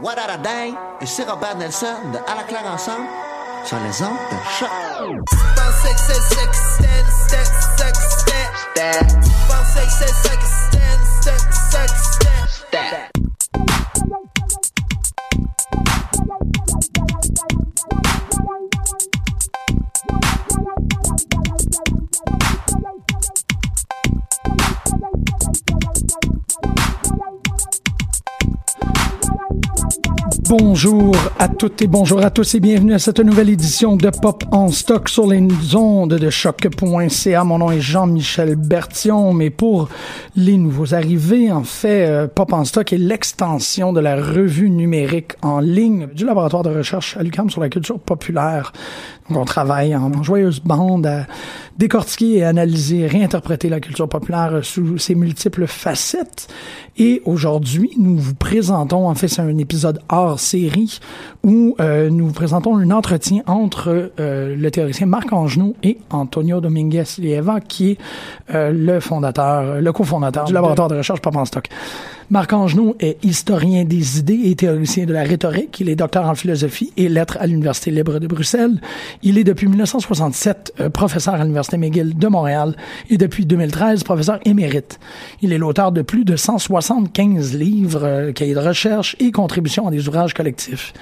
What a day? Et c'est Robert Nelson de À la claire ensemble sur les ondes de choc. Bonjour à toutes et bonjour à tous et bienvenue à cette nouvelle édition de Pop en stock sur les ondes de choc.ca. Mon nom est Jean-Michel Bertion, mais pour les nouveaux arrivés, en fait, euh, Pop en stock est l'extension de la revue numérique en ligne du laboratoire de recherche à sur la culture populaire. On travaille en joyeuse bande à décortiquer et analyser, réinterpréter la culture populaire sous ses multiples facettes. Et aujourd'hui, nous vous présentons, en fait, c'est un épisode hors série où euh, nous vous présentons un entretien entre euh, le théoricien Marc Angenot et Antonio Dominguez Lieva, qui est euh, le fondateur, le cofondateur du laboratoire de recherche Pop. Marc Angenot est historien des idées et théoricien de la rhétorique. Il est docteur en philosophie et lettres à l'Université libre de Bruxelles. Il est depuis 1967 euh, professeur à l'Université McGill de Montréal et depuis 2013 professeur émérite. Il est l'auteur de plus de 175 livres, euh, cahiers de recherche et contributions à des ouvrages collectifs.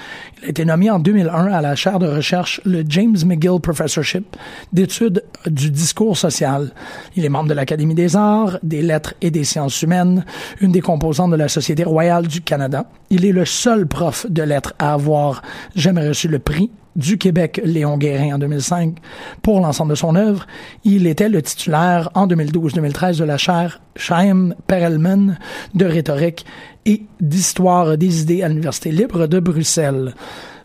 Il a été nommé en 2001 à la chaire de recherche le James McGill Professorship d'études du discours social. Il est membre de l'Académie des arts, des lettres et des sciences humaines, une des composantes de la Société royale du Canada. Il est le seul prof de lettres à avoir jamais reçu le prix du Québec Léon Guérin en 2005 pour l'ensemble de son œuvre. Il était le titulaire en 2012-2013 de la chaire Chaim Perelman de rhétorique et d'histoire des idées à l'Université libre de Bruxelles.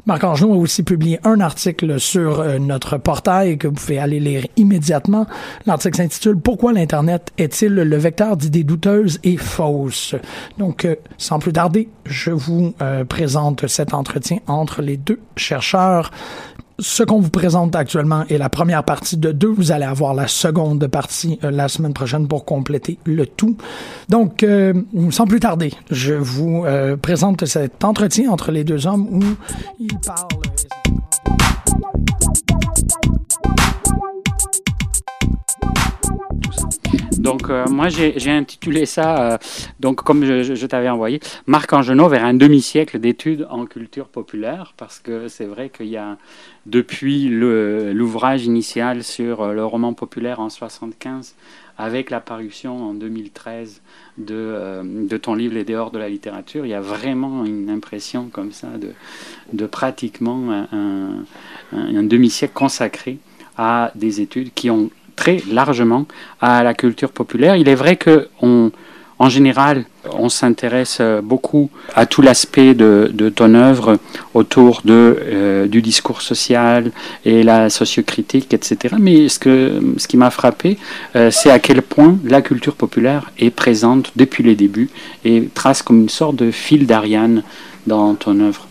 Marc Angelot a aussi publié un article sur euh, notre portail que vous pouvez aller lire immédiatement. L'article s'intitule Pourquoi l'Internet est-il le vecteur d'idées douteuses et fausses? Donc, euh, sans plus tarder, je vous euh, présente cet entretien entre les deux chercheurs ce qu'on vous présente actuellement est la première partie de deux. Vous allez avoir la seconde partie euh, la semaine prochaine pour compléter le tout. Donc, euh, sans plus tarder, je vous euh, présente cet entretien entre les deux hommes où ils parlent. Donc euh, moi j'ai intitulé ça, euh, donc comme je, t'avais envoyé, Marc Angenot vers un demi-siècle d'études en culture populaire, parce que c'est vrai qu'il y a depuis l'ouvrage initial sur euh, le roman populaire en 75, avec la parution en 2013 de, de ton livre Les dehors de la littérature, il y a vraiment une impression comme ça de, pratiquement un, un, un demi-siècle consacré à des études qui ont très largement à la culture populaire. Il est vrai que en général, on s'intéresse beaucoup à tout l'aspect de, de, ton œuvre autour de, euh, du discours social et la sociocritique, etc. Mais ce, que, ce qui m'a frappé, euh, c'est à quel point la culture populaire est présente depuis les débuts et trace comme une sorte de fil d'Ariane dans ton œuvre.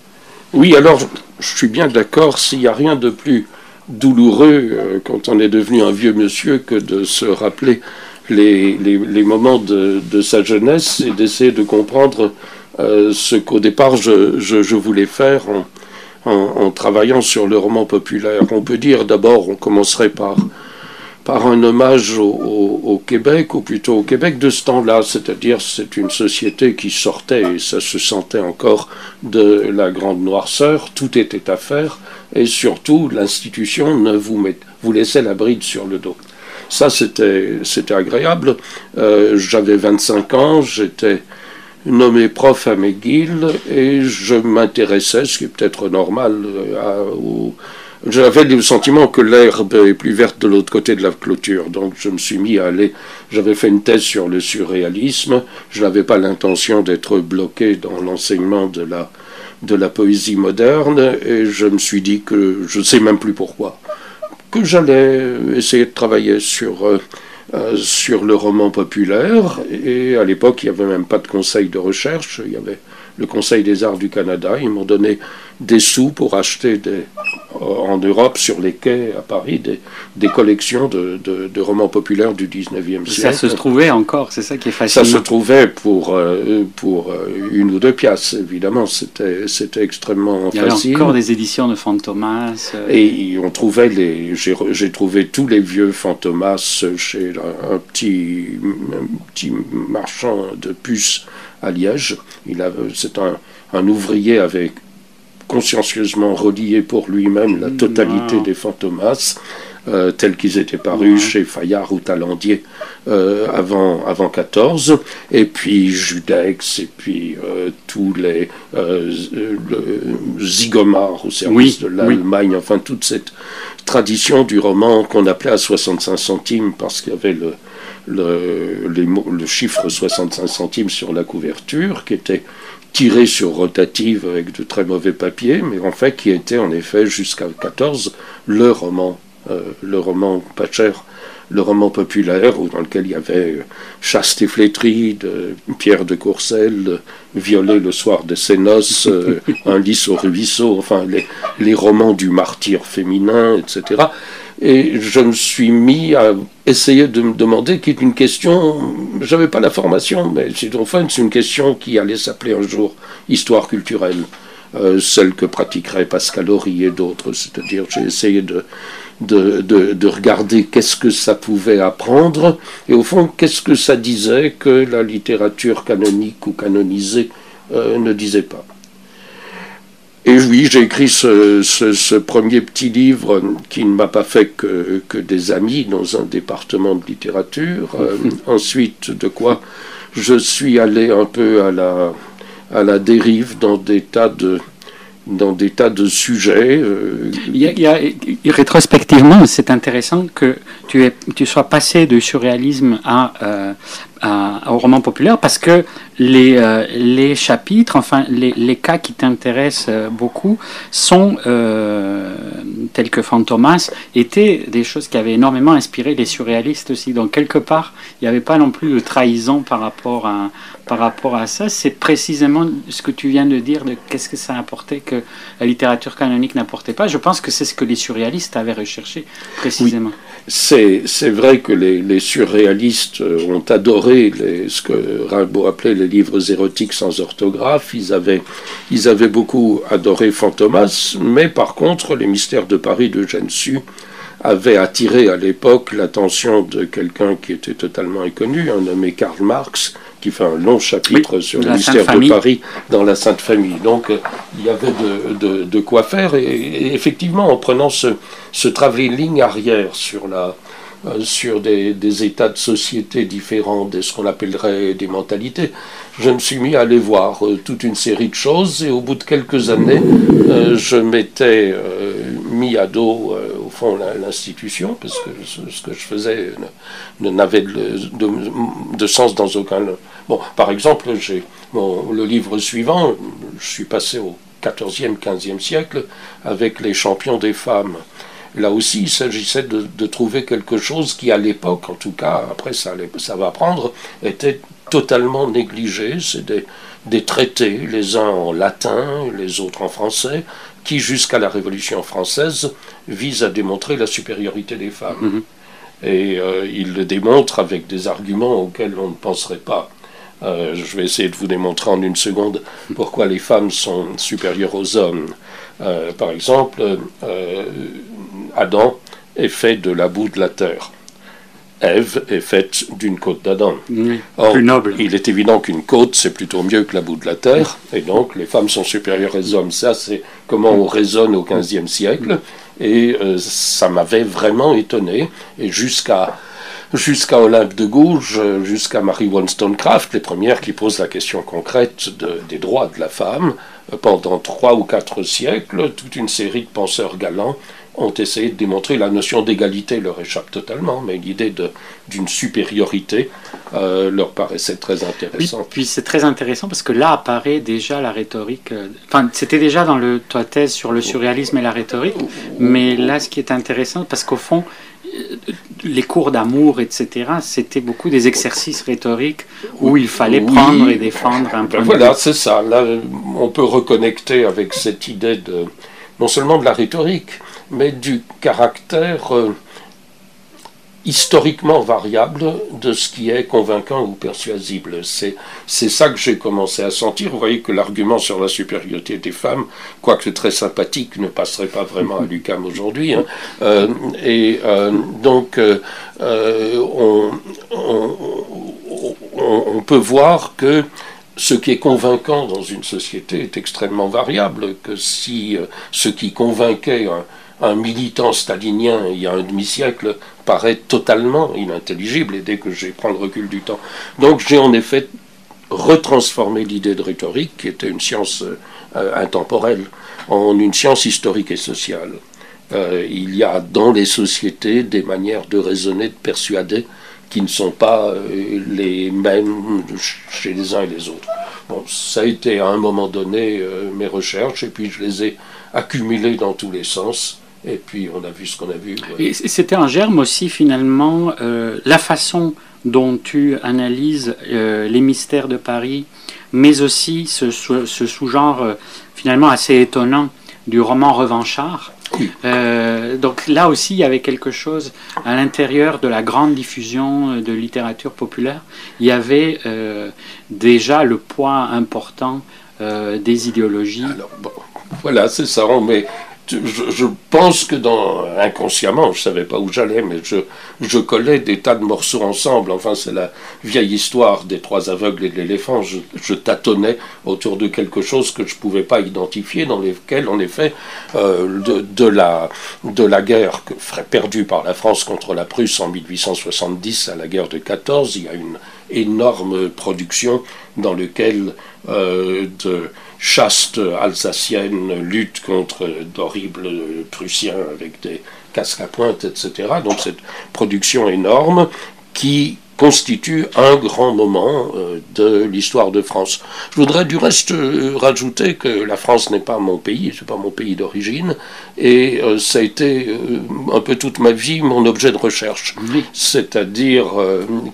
Oui, alors je suis bien d'accord, s'il n'y a rien de plus douloureux euh, quand on est devenu un vieux monsieur que de se rappeler les, les, moments de, de, sa jeunesse et d'essayer de comprendre euh, ce qu'au départ je, je, voulais faire en, en, travaillant sur le roman populaire. On peut dire d'abord, on commencerait par, par un hommage au, Québec, ou plutôt au Québec de ce temps-là, c'est-à-dire c'est une société qui sortait, et ça se sentait encore, de la grande noirceur, tout était à faire, et surtout l'institution ne vous, met, vous laissait la bride sur le dos. Ça, c'était, agréable. Euh, j'avais 25 ans, j'étais nommé prof à McGill et je m'intéressais, ce qui est peut-être normal, à, au, j'avais le sentiment que l'herbe est plus verte de l'autre côté de la clôture, donc je me suis mis à aller. J'avais fait une thèse sur le surréalisme. Je n'avais pas l'intention d'être bloqué dans l'enseignement de la de la poésie moderne et je me suis dit que je ne sais même plus pourquoi que j'allais essayer de travailler sur euh, euh, sur le roman populaire et à l'époque il n'y avait même pas de conseil de recherche il y avait le conseil des arts du Canada ils m'ont donné des sous pour acheter des en Europe, sur les quais à Paris, des, des collections de, de, romans populaires du 19e siècle. Ça se trouvait encore, c'est ça qui est fascinant. Ça se trouvait pour, euh, pour une ou deux pièces, évidemment, c'était, extrêmement facile. Il y avait encore des éditions de Fantomas. Et on trouvait les, j'ai, j'ai trouvé tous les vieux Fantomas chez un, petit, un petit marchand de puces à Liège. Il a, c'est un, un ouvrier avec consciencieusement relié pour lui-même la totalité des fantomas. Euh, tels qu'ils étaient parus chez Fayard ou Talandier euh, avant, avant 14, et puis Judex, et puis euh, tous les Zigomar au service de l'Allemagne, enfin toute cette tradition du roman qu'on appelait à 65 centimes parce qu'il y avait le, le, le chiffre 65 centimes sur la couverture qui était tiré sur rotative avec de très mauvais papier, mais en fait qui était en effet jusqu'à 14 le roman, euh, le roman pas cher, le roman populaire dans lequel il y avait euh, Chaste et flétrie de Pierre de Courcelles, Violet le soir de ses noces, euh, Un lys au ruisseau, enfin les, les romans du martyr féminin, etc. Et je me suis mis à essayer de me demander, qui est une question, j'avais pas la formation, mais c'est enfin une question qui allait s'appeler un jour histoire culturelle, euh, celle que pratiquerait Pascal Horry et d'autres. C'est-à-dire, j'ai essayé de, regarder qu'est-ce que ça pouvait apprendre, et au fond, qu'est-ce que ça disait que la littérature canonique ou canonisée euh, ne disait pas. Et oui, j'ai écrit ce, premier petit livre qui ne m'a pas fait que, que, des amis dans un département de littérature. Euh, ensuite, de quoi je suis allé un peu à la, à la dérive dans des tas de, dans des tas de sujets. Euh, il y a, rétrospectivement, c'est intéressant que tu, es, tu sois passé du surréalisme à, euh, au roman populaire parce que les, euh, les chapitres, enfin les, cas qui t'intéressent euh, beaucoup sont, euh, tels que Fantomas, étaient des choses qui avaient énormément inspiré les surréalistes aussi. Donc quelque part, il n'y avait pas non plus de trahison par rapport à, ça. C'est précisément ce que tu viens de dire de qu'est-ce que ça apportait que la littérature canonique n'apportait pas. Je pense que c'est ce que les surréalistes avaient recherché précisément. C'est vrai que les, surréalistes ont adoré ce que Rimbaud appelait les livres érotiques sans orthographe. Ils avaient, ils avaient beaucoup adoré Fantomas, mais par contre, les mystères de Paris de Su avaient attiré à l'époque l'attention de quelqu'un qui était totalement inconnu, un nommé Karl Marx, qui fait un long chapitre sur le mystère de Paris dans la Sainte Famille. Donc euh, il y avait de, de, quoi faire, et, effectivement, en prenant ce, ce travelling arrière sur la, euh, sur des, états de société différents de ce qu'on appellerait des mentalités. Je me suis mis à aller voir euh, toute une série de choses et au bout de quelques années, euh, je m'étais mis à dos, au fond, l'institution, parce que ce, que je faisais n'avait de, sens dans aucun... Bon, par exemple, j'ai le livre suivant, je suis passé au 14e, 15e siècle avec les champions des femmes. Là aussi, il s'agissait de, trouver quelque chose qui, à l'époque, en tout cas, après ça, ça va prendre, était totalement négligé. C'est des, traités, les uns en latin, les autres en français, qui, jusqu'à la Révolution française, visent à démontrer la supériorité des femmes. Mm-hmm. Et euh, il le démontre avec des arguments auxquels on ne penserait pas. Euh, je vais essayer de vous démontrer en une seconde pourquoi les femmes sont supérieures aux hommes. Euh, par exemple, Adam est fait de la boue de la terre. Ève est faite d'une côte d'Adam. plus noble. Il est évident qu'une côte, c'est plutôt mieux que la boue de la terre, et donc les femmes sont supérieures aux hommes. Ça, c'est comment on raisonne au XVe siècle, et euh, ça m'avait vraiment étonné. Et jusqu'à jusqu'à Olympe de Gouges, jusqu'à Marie Wollstonecraft, les premières qui posent la question concrète des droits de la femme, pendant trois ou quatre siècles, toute une série de penseurs galants ont essayé de démontrer la notion d'égalité leur échappe totalement, mais l'idée d'une supériorité euh, leur paraissait très intéressante. Oui, puis c'est très intéressant parce que là apparaît déjà la rhétorique. Euh, enfin, c'était déjà dans le, ta thèse sur le surréalisme et la rhétorique, mais là, ce qui est intéressant, parce qu'au fond, euh, les cours d'amour, etc., c'était beaucoup des exercices rhétoriques où il fallait prendre et défendre un ben Voilà, c'est ça. Là, on peut reconnecter avec cette idée de non seulement de la rhétorique, mais du caractère historiquement variable de ce qui est convaincant ou persuasible. C'est, c'est ça que j'ai commencé à sentir. Vous voyez que l'argument sur la supériorité des femmes, quoique très sympathique, ne passerait pas vraiment à l'UCAM aujourd'hui. Hein. Euh, et euh, donc, euh, on, on, peut voir que ce qui est convaincant dans une société est extrêmement variable, que si ce qui convainquait un militant stalinien il y a un demi-siècle paraît totalement inintelligible, et dès que j'ai pris le recul du temps. Donc j'ai en effet retransformé l'idée de rhétorique, qui était une science euh, intemporelle, en une science historique et sociale. Euh, il y a dans les sociétés des manières de raisonner, de persuader, qui ne sont pas euh, les mêmes chez les uns et les autres. Bon, ça a été à un moment donné mes recherches, et puis je les ai accumulées dans tous les sens. Et puis on a vu ce qu'on a vu. Et c'était un germe aussi finalement, euh, la façon dont tu analyses euh, les mystères de Paris, mais aussi ce, sous-genre euh, finalement assez étonnant du roman revanchard. donc là aussi, il y avait quelque chose à l'intérieur de la grande diffusion de littérature populaire. Il y avait déjà le poids important des idéologies. Alors, bon, voilà, c'est ça. On met je, pense que dans inconsciemment, je savais pas où j'allais, mais je, collais des tas de morceaux ensemble. Enfin, c'est la vieille histoire des trois aveugles et de l'éléphant. Je, tâtonnais autour de quelque chose que je pouvais pas identifier, dans lesquels, en effet, euh, de, la, de la guerre perdue par la France contre la Prusse en 1870 à la guerre de 14, il y a une énorme production dans laquelle euh, de chaste alsacienne lutte contre d'horribles Prussiens avec des casques à pointe, etc. Donc cette production énorme qui constitue un grand moment euh, de l'histoire de France. Je voudrais du reste euh, rajouter que la France n'est pas mon pays, c'est pas mon pays d'origine, et euh, ça a été un peu toute ma vie mon objet de recherche, c'est-à-dire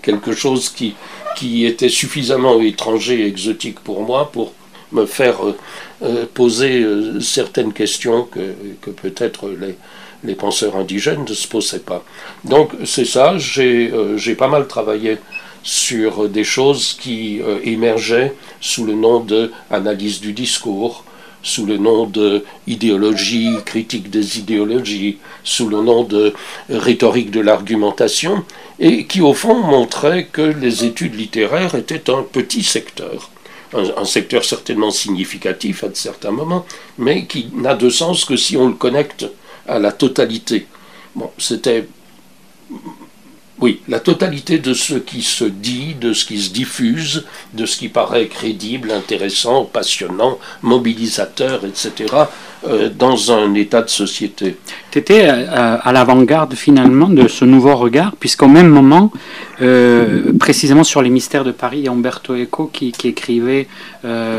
quelque chose qui, qui était suffisamment étranger et exotique pour moi pour me faire poser certaines questions que, que peut-être les, les, penseurs indigènes ne se posaient pas. Donc c'est ça, j'ai pas mal travaillé sur des choses qui émergeaient sous le nom de analyse du discours, sous le nom de idéologie, critique des idéologies, sous le nom de rhétorique de l'argumentation, et qui au fond montraient que les études littéraires étaient un petit secteur un, secteur certainement significatif à certains moments, mais qui n'a de sens que si on le connecte à la totalité. Bon, c'était oui, la totalité de ce qui se dit, de ce qui se diffuse, de ce qui paraît crédible, intéressant, passionnant, mobilisateur, etc., euh, dans un état de société. Tu étais euh, à, l'avant-garde finalement de ce nouveau regard, puisqu'au même moment, euh, précisément sur les mystères de Paris, il y a Umberto Eco qui, écrivait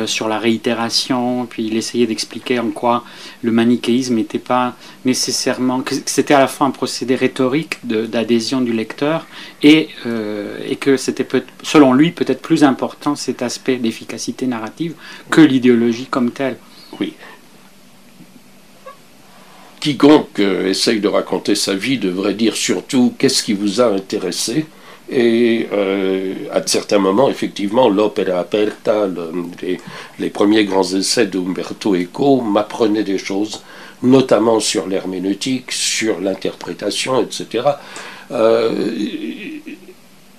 sur la réitération, puis il essayait d'expliquer en quoi le manichéisme n'était pas nécessairement, que c'était à la fois un procédé rhétorique d'adhésion du lecteur, et, et que c'était selon lui peut-être plus important cet aspect d'efficacité narrative que l'idéologie comme telle. Oui, quiconque euh, essaye de raconter sa vie devrait dire surtout qu'est-ce qui vous a intéressé. Et euh, à certains moments, effectivement, l'opera aperta, les, les, premiers grands essais d'Umberto Eco m'apprenaient des choses, notamment sur l'herméneutique, sur l'interprétation, etc. Euh,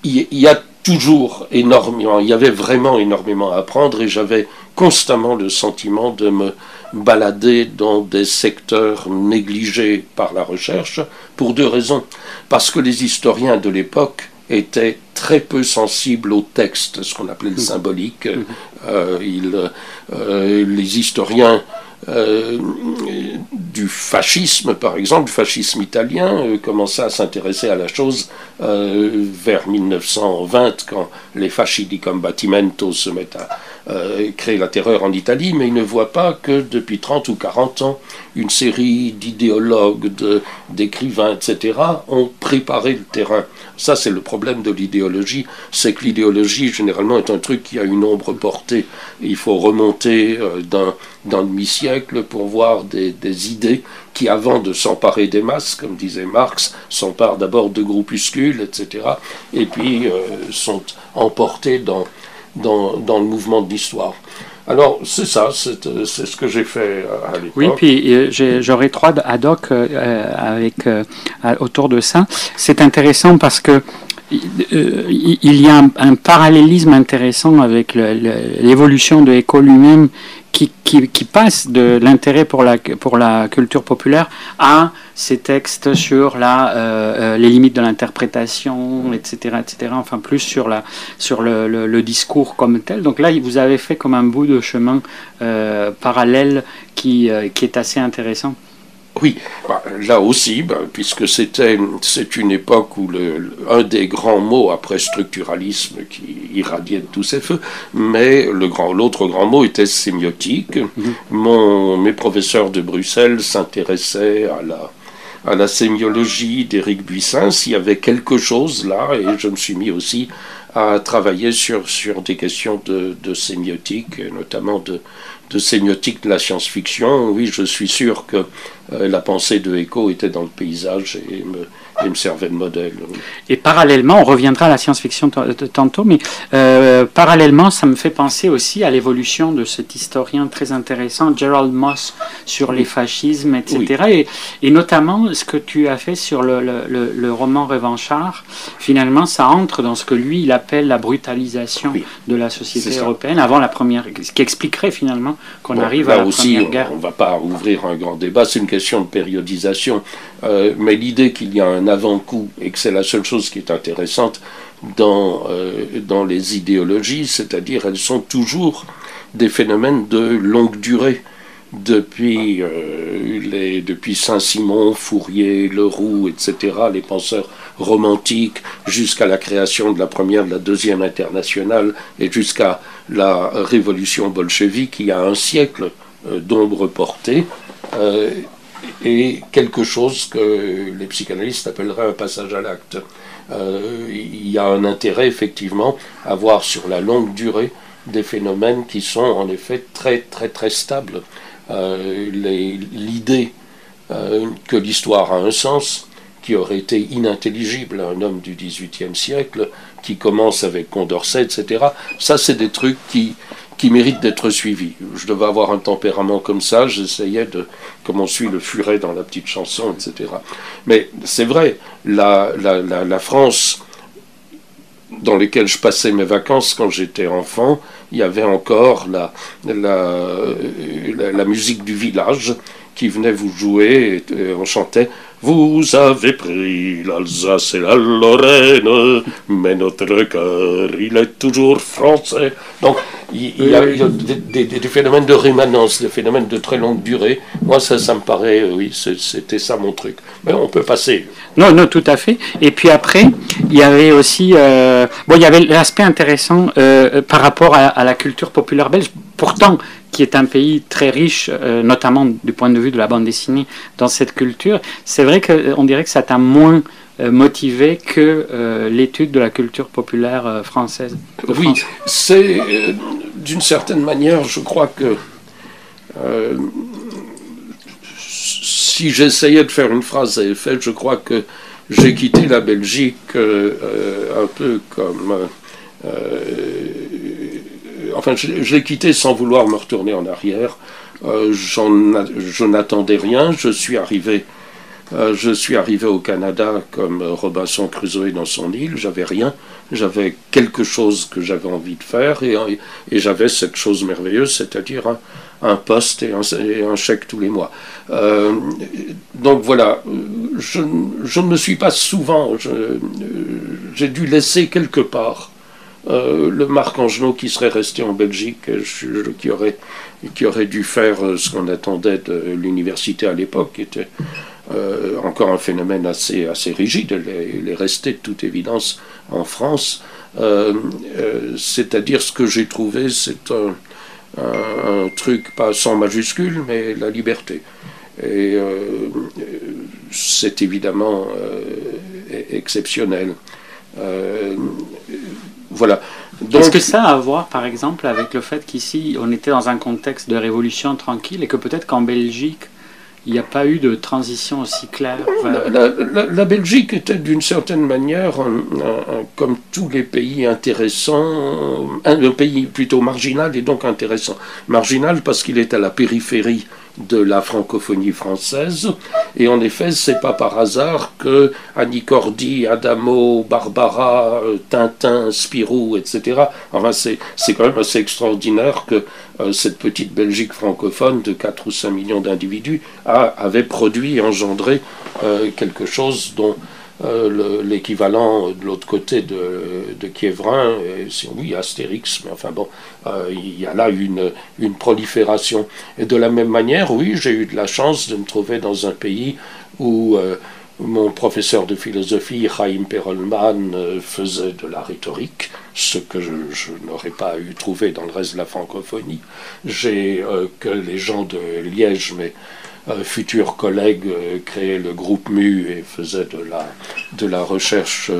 il y, a toujours énormément, il y avait vraiment énormément à apprendre et j'avais constamment le sentiment de me balader dans des secteurs négligés par la recherche pour deux raisons. Parce que les historiens de l'époque étaient très peu sensibles au texte, ce qu'on appelait le mmh. symbolique. Mmh. Euh, euh, les historiens euh, du fascisme, par exemple, du fascisme italien, euh, commença à s'intéresser à la chose euh, vers 1920, quand les fasci di combattimento se mettent à créer la terreur en Italie, mais ils ne voient pas que depuis 30 ou 40 ans, une série d'idéologues, d'écrivains, etc., ont préparé le terrain. Ça, c'est le problème de l'idéologie, c'est que l'idéologie, généralement, est un truc qui a une ombre portée. Il faut remonter d'un demi-siècle pour voir des, idées qui, avant de s'emparer des masses, comme disait Marx, s'emparent d'abord de groupuscules, etc., et puis euh, sont emportées dans le mouvement de l'histoire. Alors, c'est ça, c'est ce que j'ai fait à l'époque. Oui, puis j'aurais trois ad hoc avec, autour de ça. C'est intéressant parce que euh, il y a un, parallélisme intéressant avec l'évolution de Eco lui-même qui, qui, passe de l'intérêt pour la, pour la culture populaire à ces textes sur la, euh, euh, les limites de l'interprétation, etc., etc., enfin plus sur, la, sur le, le, discours comme tel. Donc là, vous avez fait comme un bout de chemin parallèle qui, qui est assez intéressant. Oui, bah, là aussi, bah, puisque c'était c'est une époque où le, un des grands mots après structuralisme qui irradiait de tous ses feux, mais le grand l'autre grand mot était sémiotique. Mhm. Mon, mes professeurs de Bruxelles s'intéressaient à la à la sémiologie d'Éric Buissin, s'il y avait quelque chose là, et je me suis mis aussi à travailler sur, sur des questions de, de sémiotique, notamment de, de sémiotique de la science-fiction. Oui, je suis sûr que euh, la pensée de Eco était dans le paysage et me, me servait de modèle. Et parallèlement, on reviendra à la science-fiction tantôt, mais euh, parallèlement, ça me fait penser aussi à l'évolution de cet historien très intéressant, Gerald Moss, sur les fascismes, etc. Et, et, notamment ce que tu as fait sur le, le, le, roman Revanchard, finalement, ça entre dans ce que lui, il appelle la brutalisation de la société européenne avant la première, ce qui expliquerait finalement qu'on arrive à la aussi, première guerre. On ne va pas ouvrir un grand débat, c'est une question de périodisation, euh, mais l'idée qu'il y a un avant-coup et que c'est la seule chose qui est intéressante dans, euh, dans les idéologies, c'est-à-dire elles sont toujours des phénomènes de longue durée. Depuis, euh, les, depuis Saint-Simon, Fourier, Leroux, etc., les penseurs romantiques, jusqu'à la création de la première, de la deuxième internationale, et jusqu'à la révolution bolchevique, il y a un siècle euh, d'ombre portée, et quelque chose que les psychanalystes appelleraient un passage à l'acte. Euh, il y a un intérêt effectivement à voir sur la longue durée des phénomènes qui sont en effet très très très stables. Euh, L'idée euh, que l'histoire a un sens qui aurait été inintelligible à un homme du XVIIIe siècle, qui commence avec Condorcet, etc. Ça, c'est des trucs qui, qui mérite d'être suivi. Je devais avoir un tempérament comme ça, j'essayais de, comme on suit le furet dans la petite chanson, etc. Mais c'est vrai, la, la, la, France dans lesquelles je passais mes vacances quand j'étais enfant, il y avait encore la, la, la, musique du village qui venait vous jouer, et on chantait vous avez pris l'Alsace et la Lorraine, mais notre cœur, il est toujours français. Donc, il, y a, des, phénomènes de rémanence, des phénomènes de très longue durée. Moi, ça, ça me paraît, euh, oui, c'était ça mon truc. Mais on peut passer. Non, non, tout à fait. Et puis après, il y avait aussi, euh, bon, il y avait l'aspect intéressant euh, par rapport à, à, la culture populaire belge. Pourtant, qui est un pays très riche, euh, notamment du point de vue de la bande dessinée, dans cette culture, c'est vrai qu'on euh, dirait que ça t'a moins euh, motivé que l'étude de la culture populaire française. Oui, c'est d'une certaine manière, je crois que si j'essayais de faire une phrase à effet, je crois que j'ai quitté la Belgique un peu comme enfin, je, l'ai quitté sans vouloir me retourner en arrière. Euh, je n'attendais rien. Je suis arrivé. Euh, je suis arrivé au Canada comme Robinson Crusoe dans son île. J'avais rien. J'avais quelque chose que j'avais envie de faire et, j'avais cette chose merveilleuse, c'est-à-dire un, poste et un, chèque tous les mois. Euh, donc voilà, je, ne me suis pas souvent, j'ai dû laisser quelque part euh, le Marc Angenot qui serait resté en Belgique, qui, aurait, qui aurait dû faire euh, ce qu'on attendait de l'université à l'époque, qui était euh, encore un phénomène assez, assez rigide. Il est resté de toute évidence en France. C'est-à-dire ce que j'ai trouvé, c'est un, un, truc pas sans majuscule, mais la liberté. Et c'est évidemment exceptionnel. Voilà. Est-ce que ça a à voir, par exemple, avec le fait qu'ici, on était dans un contexte de révolution tranquille et que peut-être qu'en Belgique, il n'y a pas eu de transition aussi claire. La, Belgique était d'une certaine manière, comme tous les pays intéressants, un, pays plutôt marginal et donc intéressant. Marginal parce qu'il est à la périphérie de la francophonie française. Et en effet, c'est pas par hasard que Annie Cordy, Adamo, Barbara, Tintin, Spirou, etc. Enfin, c'est quand même assez extraordinaire que euh, cette petite Belgique francophone de 4 ou 5 millions d'individus avait produit et engendré euh, quelque chose dont euh, l'équivalent de l'autre côté de, de Kievrin, si on dit Astérix, mais enfin bon, il y a là une, une prolifération. Et de la même manière, oui, j'ai eu de la chance de me trouver dans un pays où mon professeur de philosophie, Chaim Perelman, euh, faisait de la rhétorique, ce que je, n'aurais pas eu trouvé dans le reste de la francophonie. J'ai euh, que les gens de Liège, euh, futurs collègues, créaient le groupe MU et faisaient de la, de la recherche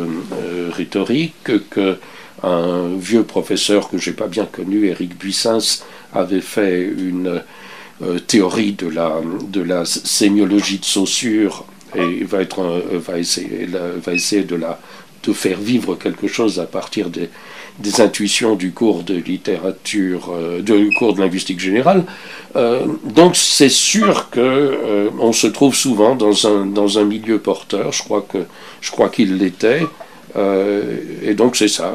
rhétorique, que un vieux professeur que j'ai pas bien connu, Éric Buissens, avait fait une théorie de la, de la sémiologie de Saussure et va, être, va, essayer, va essayer de, la, de faire vivre quelque chose à partir des, intuitions du cours de littérature, euh, du cours de linguistique générale. Euh, donc c'est sûr que euh, on se trouve souvent dans un, dans un milieu porteur. Je crois que je crois qu'il l'était. et donc c'est ça.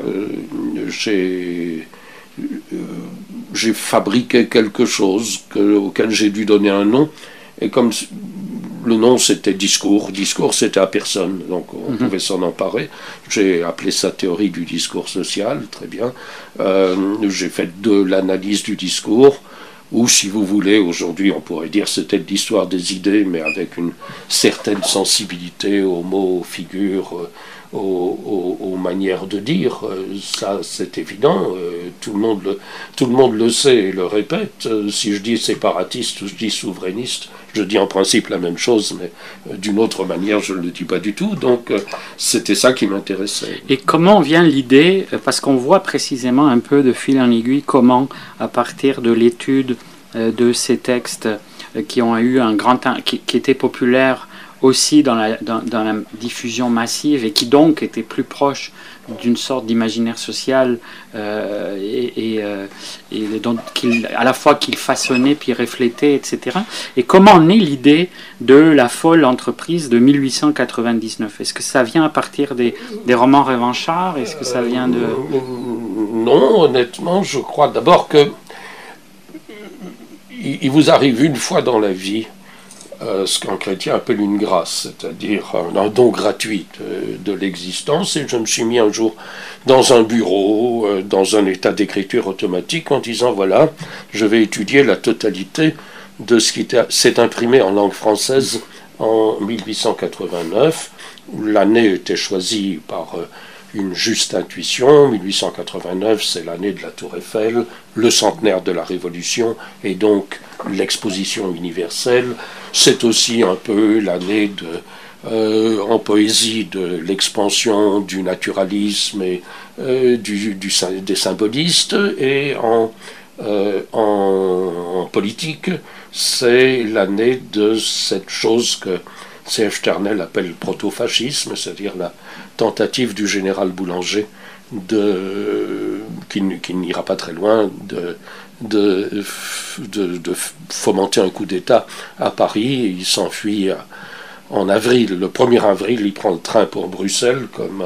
j'ai fabriqué quelque chose que, auquel j'ai dû donner un nom. Et comme le nom c'était discours, discours c'était à personne, donc on mhm. pouvait s'en emparer. J'ai appelé ça théorie du discours social, très bien. Euh, j'ai fait de l'analyse du discours, ou si vous voulez, aujourd'hui on pourrait dire c'était l'histoire des idées, mais avec une certaine sensibilité aux mots, aux figures, aux, manières de dire. Euh, ça, c'est évident. Euh, tout, le monde le, tout le monde le sait et le répète. Euh, si je dis séparatiste ou je dis souverainiste, je dis en principe la même chose, mais d'une autre manière, je ne le dis pas du tout. Donc, c'était ça qui m'intéressait. Et comment vient l'idée, parce qu'on voit précisément un peu de fil en aiguille, comment, à partir de l'étude de ces textes qui ont eu un grand qui, qui étaient populaires aussi dans la, dans, la, diffusion massive et qui donc était plus proche d'une sorte d'imaginaire social euh, et, et, euh, donc à la fois qu'il façonnait puis reflétait, etc. Et comment naît l'idée de la folle entreprise de 1899 Est-ce que ça vient à partir des, des romans revanchards? Est-ce que ça vient de... Non, honnêtement, je crois d'abord que il vous arrive une fois dans la vie euh, ce qu'un chrétien appelle une grâce, c'est-à-dire un, don gratuit de, l'existence. Et je me suis mis un jour dans un bureau, euh, dans un état d'écriture automatique, en disant voilà, je vais étudier la totalité de ce qui s'est imprimé en langue française en 1889. L'année était choisie par euh, une juste intuition. 1889, c'est l'année de la Tour Eiffel, le centenaire de la Révolution et donc l'exposition universelle. C'est aussi un peu l'année de, euh, en poésie de l'expansion du naturalisme et euh, du, des symbolistes et euh, en, politique, c'est l'année de cette chose que C.F. Ternel appelle proto-fascisme, c'est-à-dire la tentative du général Boulanger de, qui, n'ira pas très loin de, de, de, fomenter un coup d'État à Paris. Il s'enfuit en avril. Le 1er avril, il prend le train pour Bruxelles comme